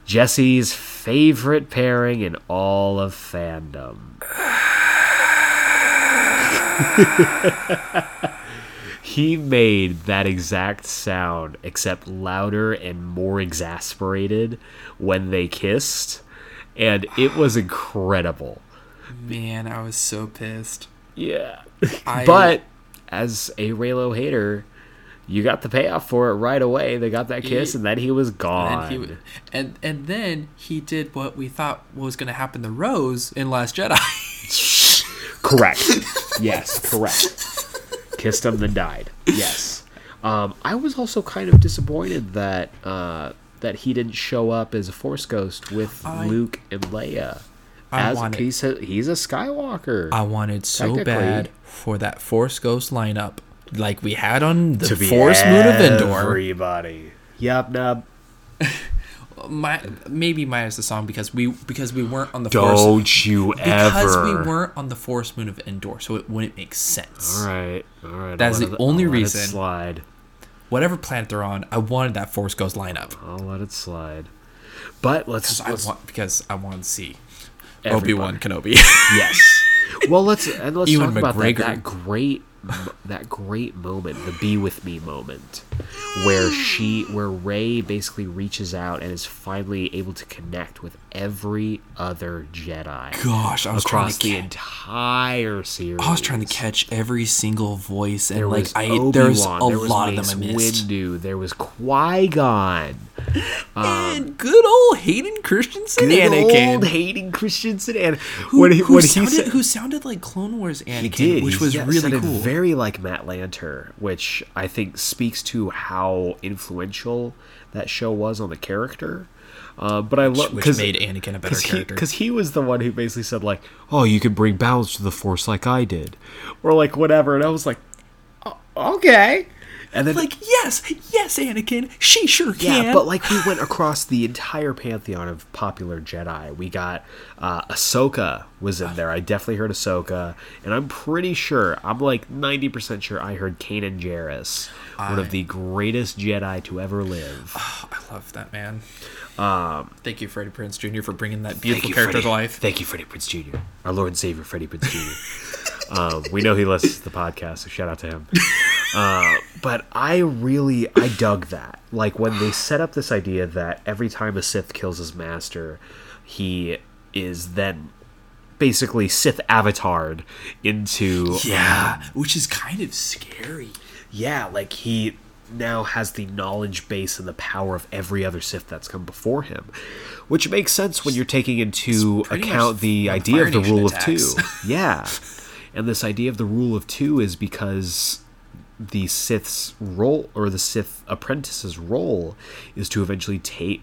Jesse's favorite pairing in all of fandom. he made that exact sound, except louder and more exasperated when they kissed, and it was incredible. Man, I was so pissed. Yeah. I- but as a Reylo hater, you got the payoff for it right away. They got that kiss, and then he was And gone. he and and then he did what we thought was going to happen to Rose in Last Jedi. correct. yes, correct. Kissed him, then died. Yes. Um, I was also kind of disappointed that uh, that he didn't show up as a Force ghost with I- Luke and Leia. I As wanted- he's a, he's a Skywalker. I wanted so bad for that Force Ghost lineup, like we had on the to be Force Moon of Endor. Everybody. Yup, nub. My maybe minus the song because we because we weren't on the Force Don't you because ever. we weren't on the Force Moon of Endor, so it wouldn't make sense. All right, all right. That's the it- only I'll reason. slide. Whatever planet they're on, I wanted that Force Ghost lineup I'll let it slide. But let's, because I let's want because I want to see Obi Wan Kenobi. yes. Well, let's and let's Ewan talk about that, McGregor. that great that great moment, the "Be with Me" moment, where she, where Rey basically reaches out and is finally able to connect with every other Jedi Gosh, I was trying across to the ca- entire series. I was trying to catch every single voice, and There like was I Obi-Wan, there's a there lot of them I missed. Windu, there was Qui Gon. And good old Hayden Christensen Good Anakin. old Hayden Christensen and who, when he, who when he sounded who sounded like Clone Wars Anakin, he did, which he- was yeah, really cool. very like Matt Lanter, which I think speaks to how influential that show was on the character. Uh, but I love which made Anakin a better character. because he was the one who basically said like, "Oh, you can bring balance to the Force like I did," or like whatever, and I was like, "Oh, "Okay," and then like yes, yes, Anakin, she sure can. yeah, but like we went across the entire pantheon of popular Jedi. We got uh, Ahsoka was in there. I definitely heard Ahsoka, and I'm pretty sure, I'm like 90% sure I heard Kanan Jarrus, one of the greatest Jedi to ever live. I love that man. Um, thank you, Freddie Prinze Jr. for bringing that beautiful you, character Freddie. to life. Thank you, Freddie Prinze Jr., our Lord and Savior, Freddie Prinze Jr. um, we know he listens to the podcast, so shout out to him. Uh, but I really, I dug that. Like when they set up this idea that every time a Sith kills his master, he is then basically Sith avatared into Yeah, which is kind of scary. yeah, like he now has the knowledge base and the power of every other Sith that's come before him, which makes sense when you're taking into account the idea of the rule attacks. of two. Yeah, and this idea of the rule of two is because the Sith's role or the Sith apprentice's role is to eventually take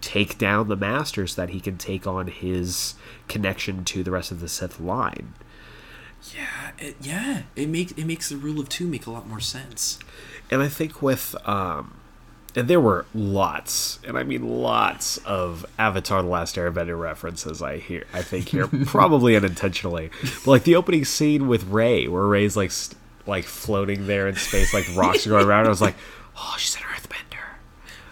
take down the master so that he can take on his connection to the rest of the Sith line. Yeah, it, yeah. It makes it makes the rule of two make a lot more sense. And I think with um and there were lots, and I mean lots of Avatar: The Last Airbender references. I hear, I think here, probably unintentionally, but like the opening scene with Rey, where Rey's like, st- like floating there in space, like rocks are going around. I was like, oh, she's an Earthbender.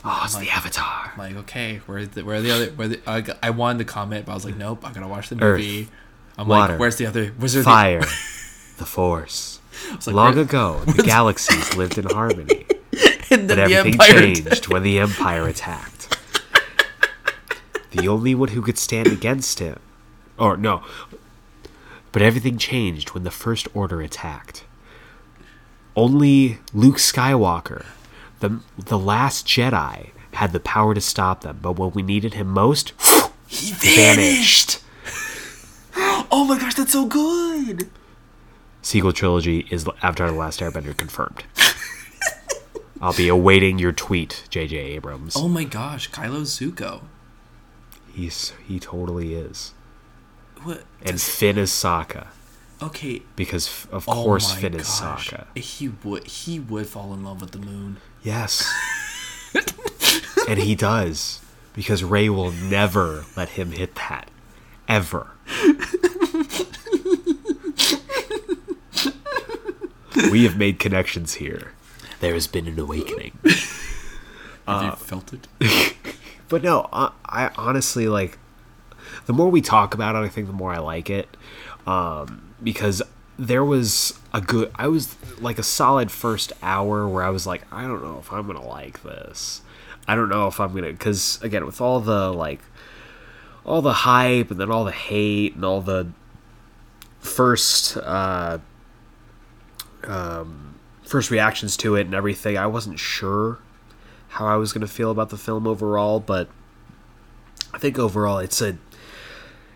Oh, it's the Avatar. I'm like, okay, where's the where are the other? Where the, I, I wanted to comment, but I was like, nope, I gotta watch the Earth, movie. I'm water, like, where's the other? Where's the Fire, the Force. like, Long where- ago, the galaxies lived in harmony. And then But the everything Empire changed when the Empire attacked. the only one who could stand against him, or no, but everything changed when the First Order attacked. Only Luke Skywalker, the the last Jedi, had the power to stop them. But when we needed him most, He vanished. vanished. Oh my gosh, that's so good. Sequel trilogy is Avatar: The Last Airbender confirmed. I'll be awaiting your tweet, J.J. Abrams. Oh my gosh, Kylo Zuko. He's he totally is. What? And Finn is Sokka okay. because of Oh course Finn is gosh. Sokka. He would. He would fall in love with the moon. Yes. and he does because Rey will never let him hit that ever. we have made connections here. There has been an awakening. Have Uh, you felt it? But no, I, I honestly like. The more we talk about it, I think the more I like it, um, because there was a good. I was like a solid first hour where I was like, I don't know if I'm gonna like this. I don't know if I'm gonna because again with all the like, all the hype and then all the hate and all the first uh, um, first reactions to it and everything, I wasn't sure how I was going to feel about the film overall, but I think overall it's a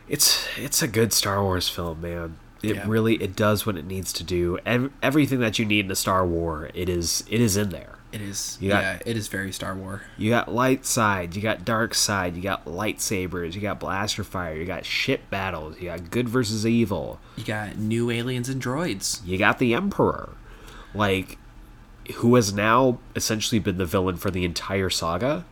it's it's a good Star Wars film, man. It Yeah. really it does what it needs to do. Ev- everything that you need in a Star War, it is it is in there. It is. Got- yeah, it is very Star Wars. You got light side, you got dark side, you got lightsabers, you got blaster fire, you got ship battles, you got good versus evil. You got new aliens and droids. You got the Emperor, like who has now essentially been the villain for the entire saga.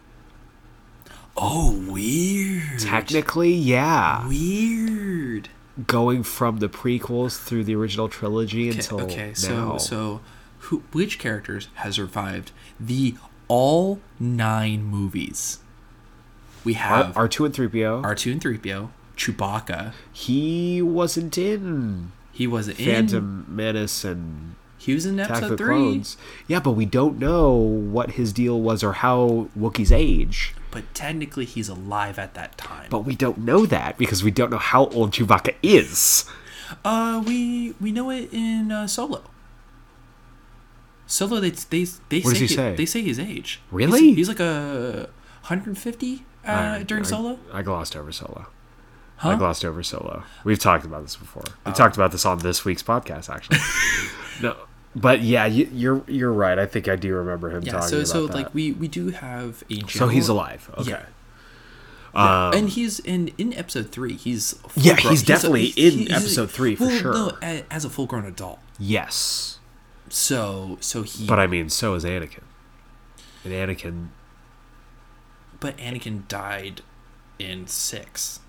Oh, weird. Technically, yeah. Weird. going from the prequels through the original trilogy Okay, until okay, so now. so who which characters has survived the all nine movies? We have R two and three PO. R2 and 3PO, Chewbacca. He wasn't in He wasn't in Phantom Menace and He was in episode the 3. Clones. Yeah, but we don't know what his deal was or how Wookiee's age. But technically he's alive at that time. But we don't know that because we don't know how old Chewbacca is. Uh, we we know it in uh, Solo. Solo, they they they What say he say? they say his age. Really? He's, he's like a 150 uh, I- during I- Solo. I glossed over Solo. Huh? I glossed over Solo. We've talked about this before. Oh. We talked about this on this week's podcast, actually. no, but yeah, you, you're you're right. I think I do remember him Yeah. talking So so that. like we we do have a. so he's alive. Okay. Yeah. Um, and he's in in episode three. He's full Yeah, grown- he's definitely in he's- episode three for well, sure. No, as a full grown adult. yes, So so he. but I mean, so is Anakin. And Anakin, but Anakin died in six.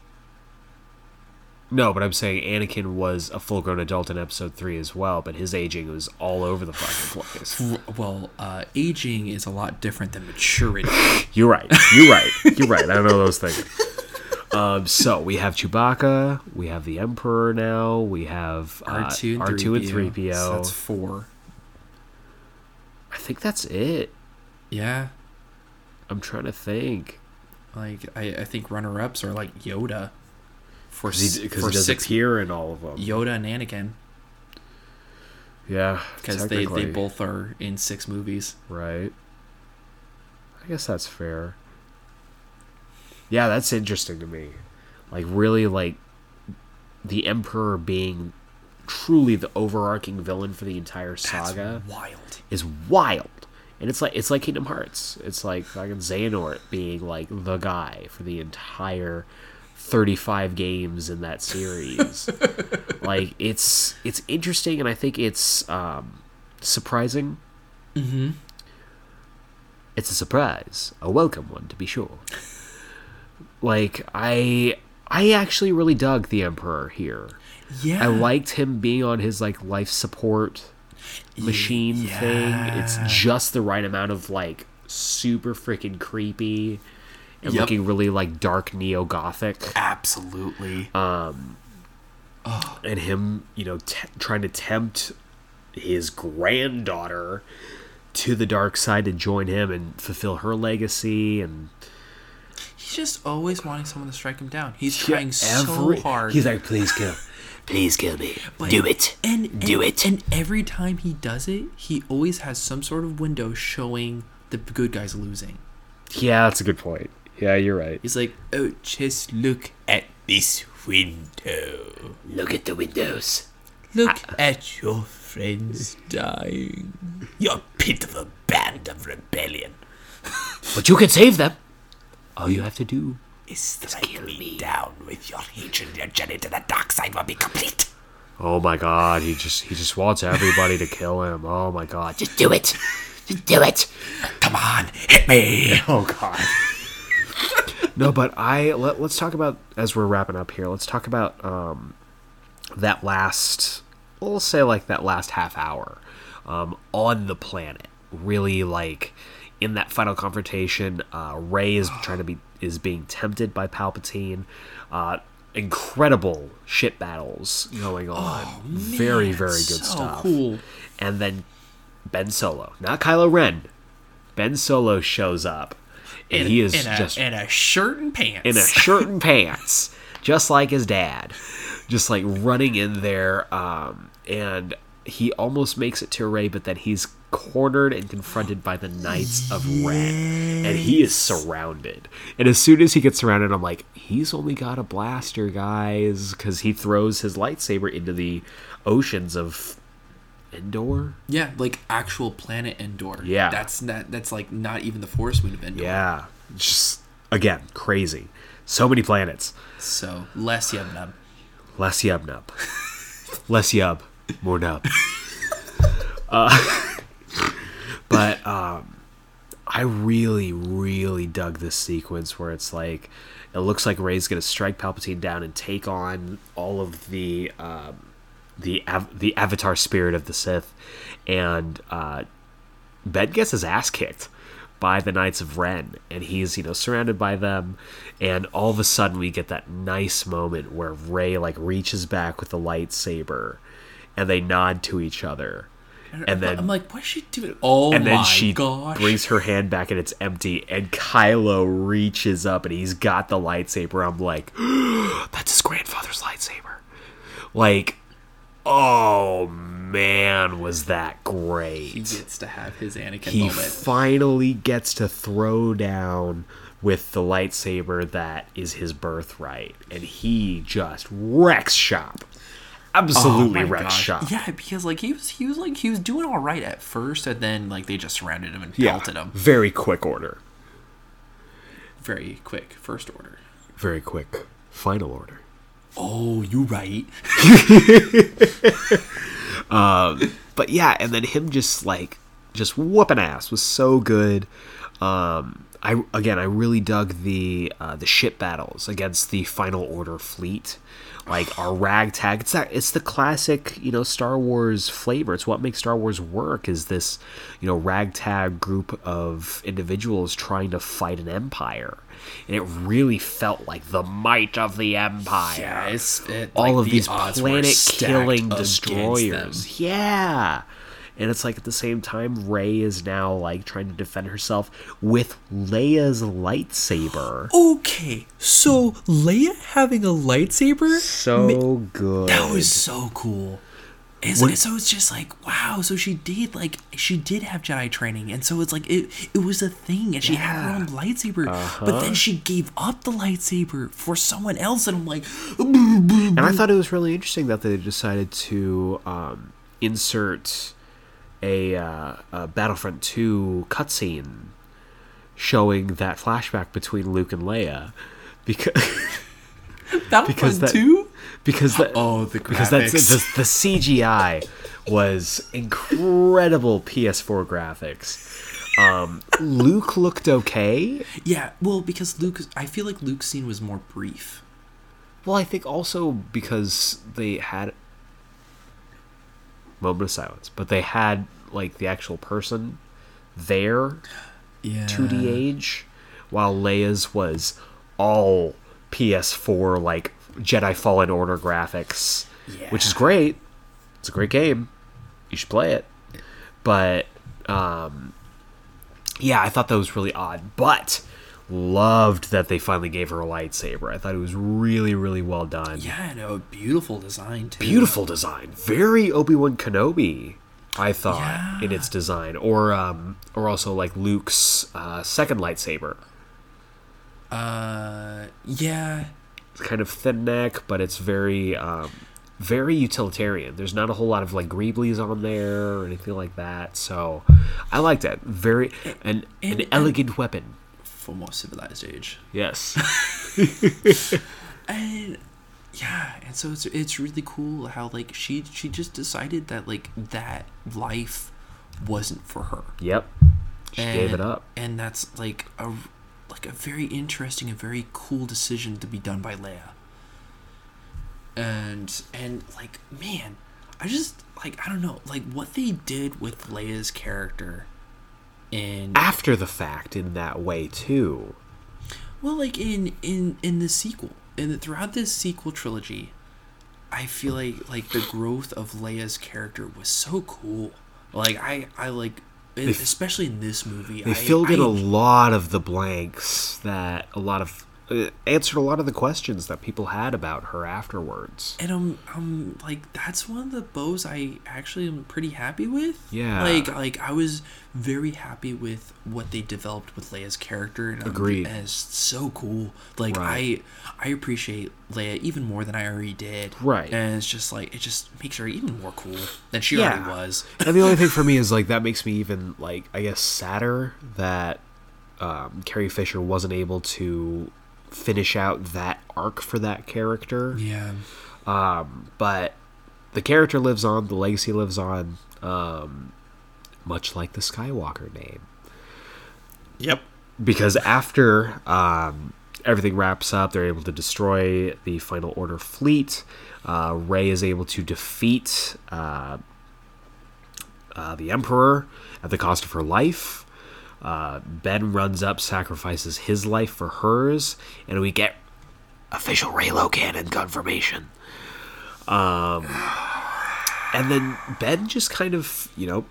No, but I'm saying Anakin was a full-grown adult in episode three as well. But his aging was all over the fucking place. Well, uh, aging is a lot different than maturity. You're right. You're right. You're right. I don't know those things. Um, so we have Chewbacca. We have the Emperor now. We have uh, R two and R2 and 3PO. 3PO. So that's four. I think that's it. Yeah. I'm trying to think. Like I, I think runner ups are like Yoda. For Because he, 'cause for he does six appear in all of them. Yoda and Anakin Yeah. because they, they both are in six movies. Right. I guess that's fair. Yeah, that's interesting to me. Like, really, like, the Emperor being truly the overarching villain for the entire saga That's wild. is wild. And it's like it's like Kingdom Hearts. It's like fucking Xehanort being like the guy for the entire 35 games in that series. like it's it's interesting and I think it's um surprising. Mm-hmm. It's a surprise, a welcome one to be sure. Like I I actually really dug the Emperor here. Yeah. I liked him being on his like life support machine thing. It's just the right amount of like super freaking creepy and Yep. looking really like dark neo gothic. Absolutely. Um, and him, you know, t- trying to tempt his granddaughter to the dark side to join him and fulfill her legacy and He's just always wanting someone to strike him down. He's trying so hard. He's like, please kill, please kill me, But- do it, and, do and- it. And every time he does it, he always has some sort of window showing the good guys losing. yeah, that's a good point. Yeah, you're right. He's like, oh, just look at this window. Look at the windows. Look ah. at your friends dying. You're pit band of rebellion. But you can save them. All you have to do Is strike me, down with your hatred. Your journey to the dark side will be complete. Oh my god, he just he just wants everybody to kill him. Oh my god. Just Do it. Just do it. Come on, hit me. Oh god. No, but I let, let's talk about as we're wrapping up here. Let's talk about um that last we'll say like that last half hour um on the planet. Really like in that final confrontation, uh Rey is trying to be is being tempted by Palpatine. Uh incredible ship battles going on. very very good so stuff. cool. And then Ben Solo, not Kylo Ren. Ben Solo shows up, and he is in a, just in a shirt and pants. in a shirt and pants, just like his dad, just like running in there. Um, and he almost makes it to Rey, but then he's cornered and confronted by the Knights of Ren, and he is surrounded. And as soon as he gets surrounded, I'm like, he's only got a blaster, guys, because he throws his lightsaber into the oceans of Endor. Yeah, like actual planet Endor. Yeah. that's not. That's like not even the forest moon of Endor. Yeah, just again crazy. So many planets. So less Yub Nub. Less yub nub. Less yub, more nub. uh, but um, I really, really dug this sequence where it's like it looks like Rey's gonna strike Palpatine down and take on all of the um, the av- the Avatar spirit of the Sith, and uh, Ben gets his ass kicked by the Knights of Ren, and he's you know surrounded by them, and all of a sudden we get that nice moment where Rey like reaches back with the lightsaber, and they nod to each other, and then I'm like, why what's she doing? Oh and then she gosh! brings her hand back and it's empty, and Kylo reaches up and he's got the lightsaber. I'm like, that's his grandfather's lightsaber. Like, oh man, was that great! he gets to have his Anakin He moment. finally gets to throw down with the lightsaber that is his birthright, and he just wrecks shop. Absolutely Oh wrecks gosh. shop. Yeah, because like he was he was like he was doing all right at first, and then like they just surrounded him and Yeah, pelted him. very quick order. Very quick, first order. Very quick. Final order. Oh, you right. um, but yeah, and then him just like just whooping ass was so good. Um, I again, I really dug the uh, the ship battles against the Final Order fleet, like our ragtag. It's that it's the classic you know Star Wars flavor. It's what makes Star Wars work. Is this you know ragtag group of individuals trying to fight an empire, and it really felt like the might of the empire Yeah, it's it, all like, of the these planet killing destroyers. Yeah. And it's like at the same time, Rey is now like trying to defend herself with Leia's lightsaber. Okay, so Leia having a lightsaber So good. That was so cool. And so, so it's just like wow. So she did like she did have Jedi training, and so it's like it it was a thing, and she had her own lightsaber. But Uh-huh. then she gave up the lightsaber for someone else, and I'm like, and I thought it was really interesting that they decided to um, insert a, uh, a Battlefront 2 cutscene showing that flashback between Luke and Leia. Because. that Because that- too. because the Oh, the because that's the, the CGI was incredible PS4 graphics. Um, Luke looked okay. Yeah, well, because Luke, I feel like Luke's scene was more brief. Well, I think also because they had moment of silence, but they had like the actual person there Yeah, 2D age, while Leia's was all PS4 like Jedi Fallen Order graphics, which is great. It's a great game. You should play it. But um, yeah, I thought that was really odd, but loved that they finally gave her a lightsaber. I thought it was really, really well done. Yeah, no, a beautiful design too. Beautiful design, very Obi Wan Kenobi. I thought Yeah. in its design, or um, or also like Luke's uh, second lightsaber. Uh, yeah, It's kind of thin neck, but it's very um, very utilitarian. There's not a whole lot of like greeblies on there or anything like that. So I liked it. Very an and- an and- elegant weapon. For more civilized age. Yes. and yeah and so it's it's really cool how like she she just decided that like that life wasn't for her yep. She and, gave it up. and that's like a like a very interesting and very cool decision to be done by Leia and and like man I just like I don't know like what they did with Leia's character in After the fact, in that way too. Well, like in in in the sequel, and throughout this sequel trilogy, I feel like like the growth of Leia's character was so cool. Like I I like, f- especially in this movie, They I, filled I in a lot of the blanks that a lot of answered a lot of the questions that people had about her afterwards. and I'm I'm like that's one of the bows I actually am pretty happy with. Yeah. Like like I was very happy with what they developed with Leia's character. And Agreed. and it's so cool. Like Right. I I appreciate Leia even more than I already did. Right. And it's just like it just makes her even more cool than she Yeah. already was. and the only thing for me is like that makes me even like I guess sadder that um, Carrie Fisher wasn't able to finish out that arc for that character. Yeah. Um, but the character lives on, the legacy lives on, um, much like the Skywalker name. Yep. because after um, everything wraps up, they're able to destroy the Final Order fleet. Uh, Rey is able to defeat uh, uh, the Emperor at the cost of her life. Uh, ben runs up, sacrifices his life for hers, and we get official Reylo canon confirmation. Um, and then Ben just kind of, you know,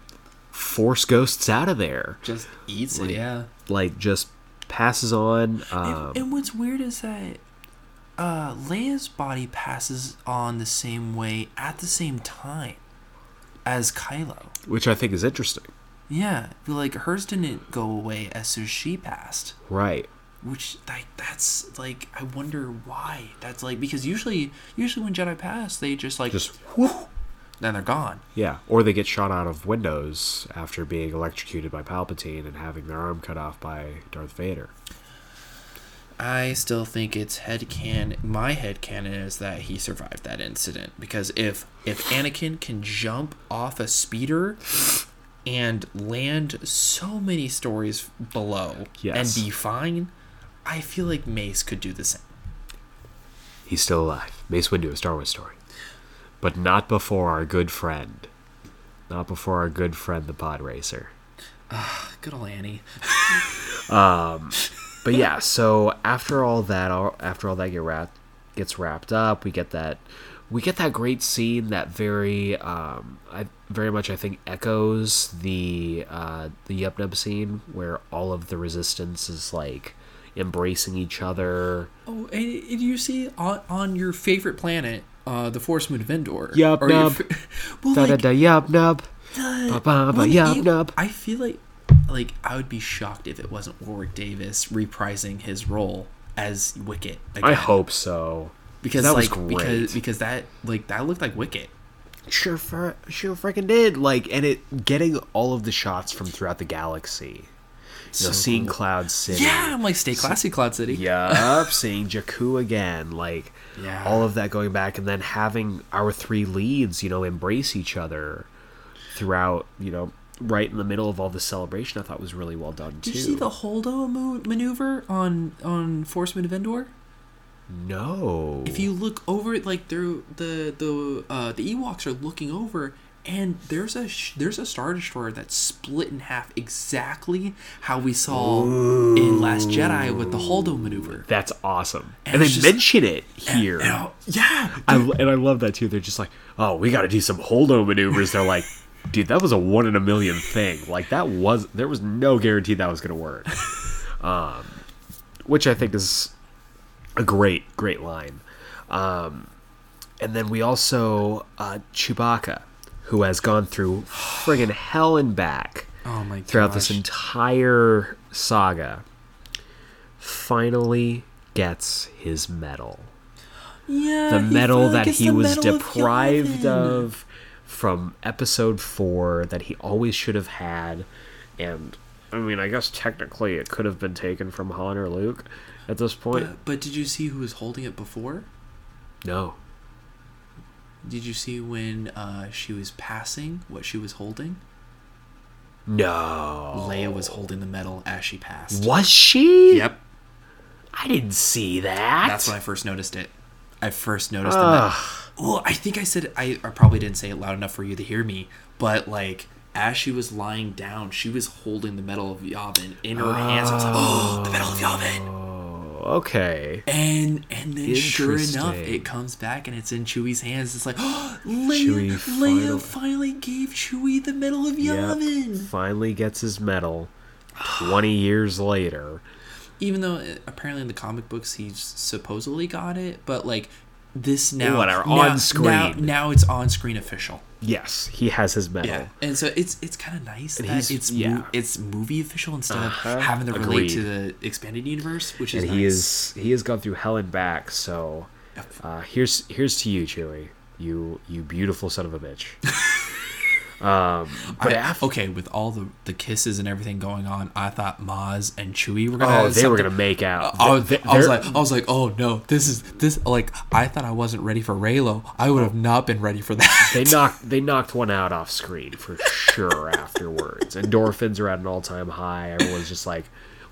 force ghosts out of there Just eats Like- it. Yeah. like just passes on. Um, and, and what's weird is that uh, Leia's body passes on the same way at the same time as Kylo. which I think is interesting. Yeah, like hers didn't go away as soon as she passed. Right. which like that's like I wonder why. That's like because usually usually when Jedi pass, they just like Just then they're gone. yeah, or they get shot out of windows after being electrocuted by Palpatine and having their arm cut off by Darth Vader. I still think it's head can. My head canon is that he survived that incident because if if Anakin can jump off a speeder and land so many stories below Yes. and be fine, I feel like Mace could do the same. He's still alive. Mace Windu, a Star Wars story. But not before our good friend. Not before our good friend, the pod racer. Good old Annie. um, But yeah, so after all that, all- after all that get wrapped, gets wrapped up, we get that, we get that great scene that very, um, I very much I think echoes the uh, the Yub Nub scene where all of the resistance is like embracing each other. Oh, and, and you see on on your favorite planet, uh, the Forest Moon of Endor. Yub Nub. fa- well, Da da like, da Yub Nub. Ba ba ba yub nub. I feel like like I would be shocked if it wasn't Warwick Davis reprising his role as Wicket. Again. I hope so. Because that was like because because that like that looked like Wicket. Sure, fr- sure, freaking did. Like, and it getting all of the shots from throughout the galaxy. You know, So seeing cool. Cloud City. Yeah, I'm like stay classy, Cloud City. Yup, seeing Jakku again, like Yeah. all of that going back, and then having our three leads, you know, embrace each other throughout, you know, right in the middle of all the celebration. I thought was really well done too. Did you see the Holdo maneuver on on Forest Moon of Endor? No? If you look over it, like through the the uh, the Ewoks are looking over, and there's a sh- there's a star destroyer that's split in half, exactly how we saw in Last Jedi with the Holdo maneuver. that's awesome, And and, they just- mention it here. And I- yeah, I, and I love that too. They're just like, oh, we got to do some holdo maneuvers. They're like, dude, that was a one in a million thing. Like that was there was no guarantee that was gonna work. Um, which I think is a great, great line. Um, and then we also uh, Chewbacca, who has gone through friggin' hell and back oh my throughout this entire saga, finally gets his medal yeah, the medal that he was Medal of deprived Yavin. of from episode four that he always should have had and i mean i guess technically it could have been taken from han or luke at this point But, but did you see who was holding it before? no Did you see when uh, she was passing what she was holding? no Leia was holding the medal as she passed. was she Yep. i didn't see that That's when I first noticed it. I first noticed the medal. Ugh. Well, I think I said I, I probably didn't say it loud enough for you to hear me, but like as she was lying down, she was holding the medal of Yavin in her hands. I was like, "Oh, the medal of Yavin!" Okay And and then sure enough, it comes back and it's in Chewie's hands. It's like, oh, Leia, Chewie Leia final- finally gave Chewie the medal of Yep. Yavin. finally gets his medal 20 years later even though uh, apparently in the comic books he's supposedly got it, but like this now, Whatever, now- on now, screen. now it's on screen official. Yes he has his medal. Yeah, and so it's it's kind of nice And that he's- it's yeah. mo- it's movie official instead Uh-huh, of having to relate to the expanded universe, which is and nice. he is he has gone through hell and back so uh, here's here's to you chewie. You you beautiful son of a bitch um but I- okay, with all the the kisses and everything going on, I thought Maz and Chewie were gonna. oh have they were gonna make out I was, I was like, I was like, oh no, this is this like I thought I wasn't ready for Reylo. I would have not been ready for that. they knocked they knocked one out off screen for sure afterwards endorphins are at an all-time high everyone's just like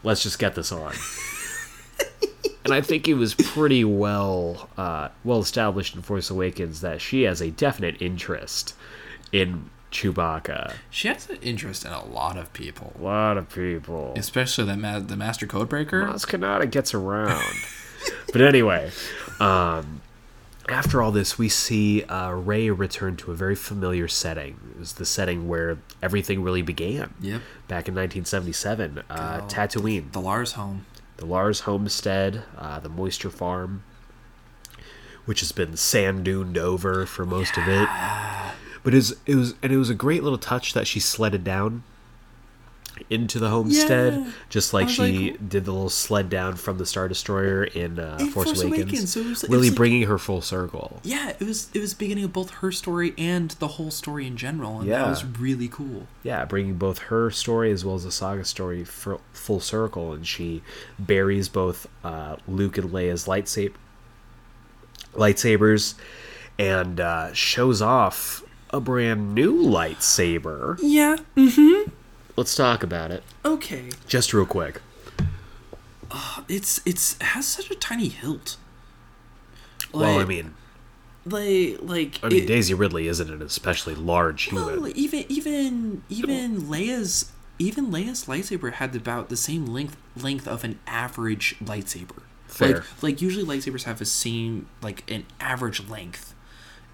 let's just get this on and i think it was pretty well uh, well established in force awakens that she has a definite interest in chewbacca She has an interest in a lot of people, a lot of people especially the ma- the Master Codebreaker. Maz Kanata gets around. but anyway, um, after all this, we see uh, Rey return to a very familiar setting. It was the setting where everything really began. Yep. Back in 1977, uh, Oh. Tatooine, The Lars home. the Lars homestead, uh, the moisture farm, which has been sand duned over for most of it. But it was, it was, and it was a great little touch that she sledded down into the homestead, Yeah. just like she like- did the little sled down from the Star Destroyer in, uh, In Force, Force Awakens. Awakens, so it was- it really was like- bringing her full circle. Yeah, it was it was beginning of both her story and the whole story in general, and Yeah. that was really cool. Yeah, bringing both her story as well as the saga story for full circle, and she buries both uh, Luke and Leia's lightsaber lightsabers, and uh, shows off a brand new lightsaber. Yeah. Mm-hmm. Let's talk about it Okay. just real quick. It's it's it has such a tiny hilt. well, I mean, like like I mean, it- Daisy Ridley isn't an especially large human. well, even even even Leia's even Leia's lightsaber had about the same length length of an average lightsaber. Fair. Like like usually lightsabers have the same like an average length,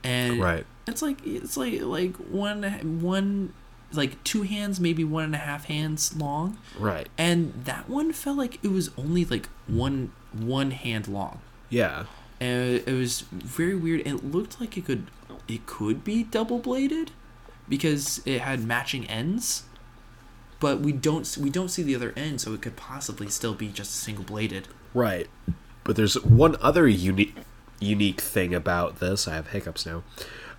and Right. It's like it's like like one one like two hands maybe one and a half hands long, right. and that one felt like it was only like one one hand long. Yeah. and it was very weird. It looked like it could it could be double bladed because it had matching ends, but we don't we don't see the other end, so it could possibly still be just single bladed. Right. But there's one other unique unique thing about this. I have hiccups now.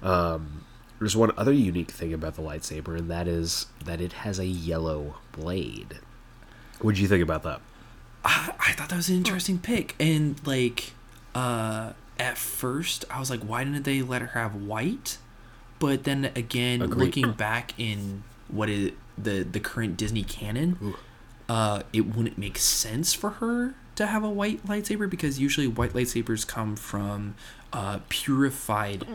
Um, there's one other unique thing about the lightsaber, and that is that it has a yellow blade. What do you think about that? I, I thought that was an interesting pick, and like uh, at first I was like, why didn't they let her have white? But then again, Agreed. looking back in what is the the current Disney canon, uh, it wouldn't make sense for her to have a white lightsaber because usually white lightsabers come from uh, purified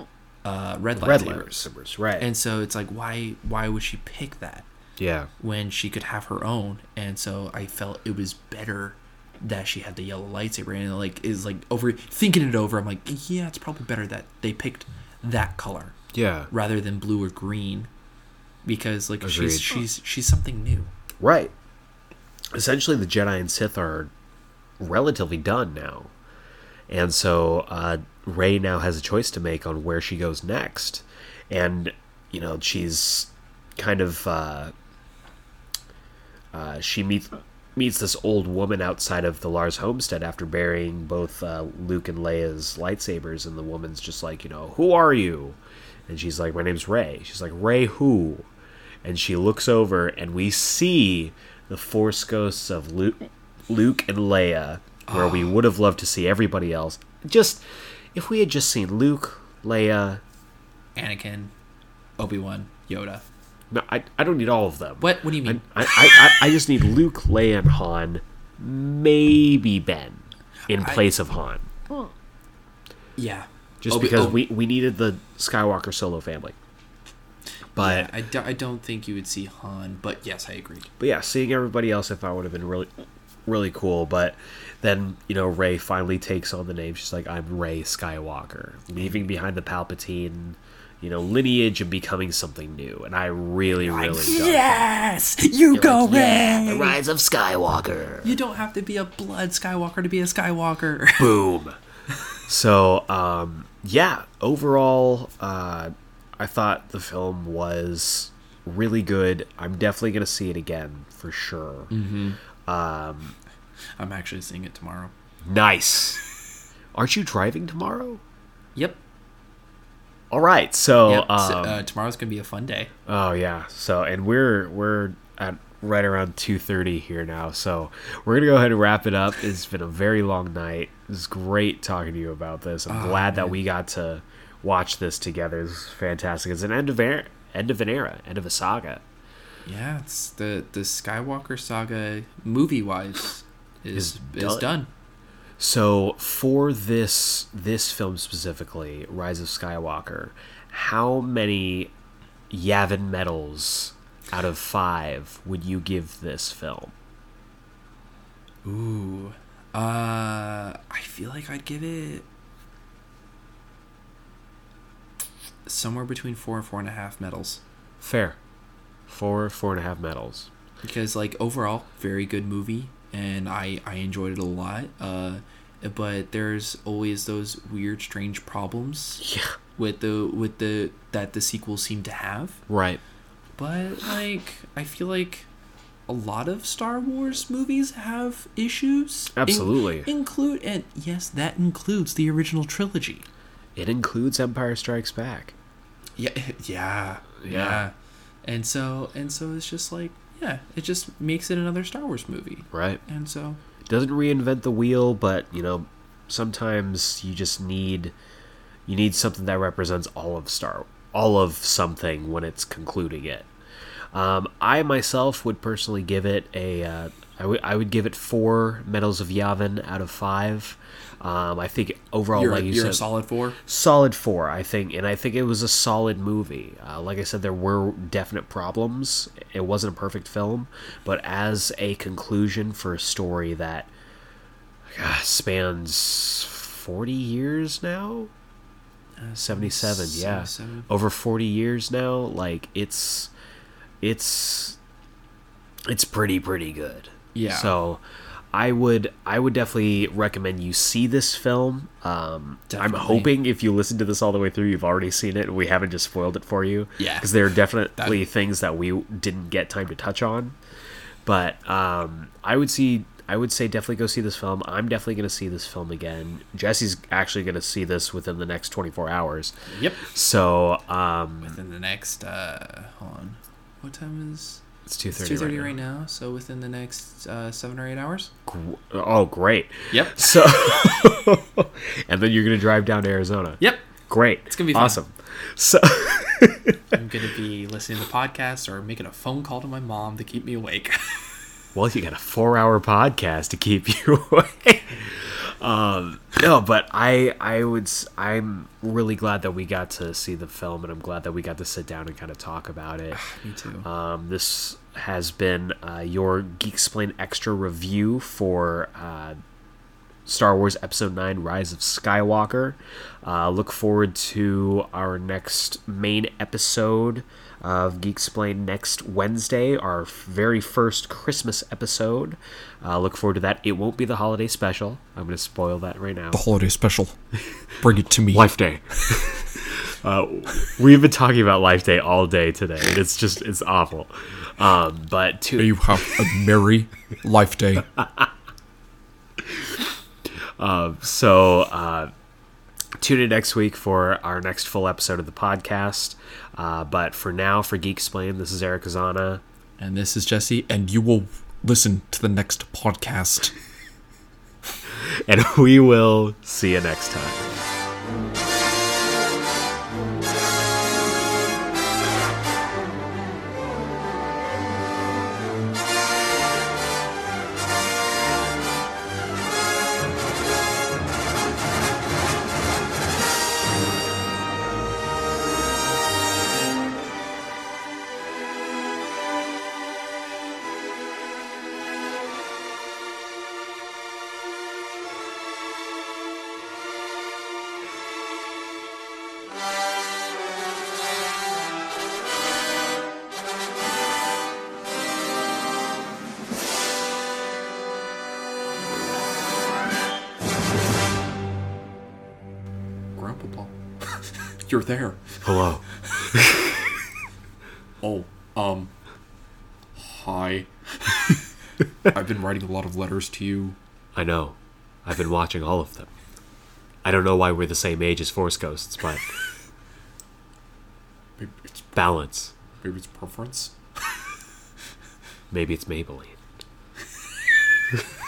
uh, red Red lightsabers. lightsabers, right? And so it's like, why why would she pick that? yeah, when she could have her own and so i felt it was better that she had the yellow lightsaber and like is like over thinking it over i'm like yeah it's probably better that they picked that color yeah, rather than blue or green because like Agreed. she's she's she's something new right. Essentially, the Jedi and Sith are relatively done now, and so uh, Rey now has a choice to make on where she goes next, and you know she's kind of uh, uh, she meets meets this old woman outside of the Lars homestead after burying both uh, Luke and Leia's lightsabers, and the woman's just like, you know, who are you? And she's like, my name's Rey. She's like, Rey who? And she looks over, and we see the Force ghosts of Luke, Luke and Leia, where we would have loved to see everybody else. Just if we had just seen Luke, Leia. anakin obi-wan yoda No, I, I don't need all of them. what what do you mean I, I, I, I just need Luke, Leia, and Han, maybe Ben, in I- place of Han. yeah Just Obi- because Ob- we, we needed the Skywalker solo family. But yeah, I, do, I don't think you would see han but yes i agree but yeah, seeing everybody else if I thought would have been really really cool. But then, you know, Rey finally takes on the name. She's like, I'm Rey Skywalker, leaving behind the Palpatine, you know, lineage and becoming something new. And I really, really that. yes you go Yeah, the rise of Skywalker. you don't have to be a blood skywalker to be a skywalker boom so um yeah overall uh i thought the film was really good i'm definitely gonna see it again for sure i'm actually seeing it tomorrow nice aren't you driving tomorrow Yep. all right so Yep. so, um, uh, tomorrow's gonna be a fun day. Oh yeah. So and we're we're at right around two thirty here now. So we're gonna go ahead and wrap it up. It's been a very long night. It's great talking to you about this. I'm glad that we got to watch this together. This is fantastic. It's an end of era, end of an era, end of a saga. Yeah, it's the the Skywalker saga movie wise is Is is done. done. So for this this film specifically, Rise of Skywalker, how many Yavin medals out of five would you give this film? Ooh. Uh I feel like I'd give it somewhere between four and four and a half medals. Fair. Four, four and a half medals. Because like overall, very good movie and I I enjoyed it a lot. Uh but there's always those weird strange problems Yeah. with the with the that the sequels seem to have. Right. But like I feel like a lot of Star Wars movies have issues. In- Absolutely. include and yes, that includes the original trilogy. It includes Empire Strikes Back. Yeah, yeah, Yeah. And so and so it's just like yeah, it just makes it another Star Wars movie. Right. And so it doesn't reinvent the wheel, but you know, sometimes you just need you need something that represents all of Star all of something when it's concluding it. Um, I myself would personally give it a uh, I would would give it four medals of Yavin out of five. Um, I think overall, you're, like you you're said, a solid four. solid four i think and i think it was a solid movie uh, like i said there were definite problems it wasn't a perfect film but as a conclusion for a story that uh, spans 40 years now 77 yeah 77. over 40 years now like it's it's it's pretty pretty good Yeah. so i would i would definitely recommend you see this film. Um i'm hoping if you listen to this all the way through you've already seen it. And we haven't just spoiled it for you. Yeah. because there are definitely things that we didn't get time to touch on. But um i would see i would say definitely go see this film. I'm definitely going to see this film again. Jesse's actually going to see this within the next 24 hours. Yep. so um Within the next uh hold on. What time is it's two thirty. Two thirty right, right, now. So within the next uh, seven or eight hours. Oh great Yep. so and then you're going to drive down to arizona Yep. great It's gonna be fun. awesome so I'm gonna be listening to podcasts or making a phone call to my mom to keep me awake. Well, you got a four-hour podcast to keep you awake. um, no, but I, I would, I'm really glad that we got to see the film, and I'm glad that we got to sit down and kind of talk about it. me too. Um, this has been uh, your Geek Explain Extra review for uh, Star Wars Episode 9 Rise of Skywalker. Uh, look forward to our next main episode of Geek Explain next Wednesday, our very first Christmas episode. Uh, look forward to that. It won't be the holiday special. I'm going to spoil that right now. The holiday special. Bring it to me. Life Day. uh, we've been talking about Life Day all day today, and it's just it's awful. Um, but to you have a merry life day. so uh, tune in next week for our next full episode of the podcast. Uh, but for now, for Geek Explain, this is Eric Azana. and this is Jesse. And you will listen to the next podcast. and we will see you next time. writing a lot of letters to you. I know. I've been watching all of them. I don't know why we're the same age as Force Ghosts, but maybe it's balance. Maybe it's preference. maybe it's Maybelline.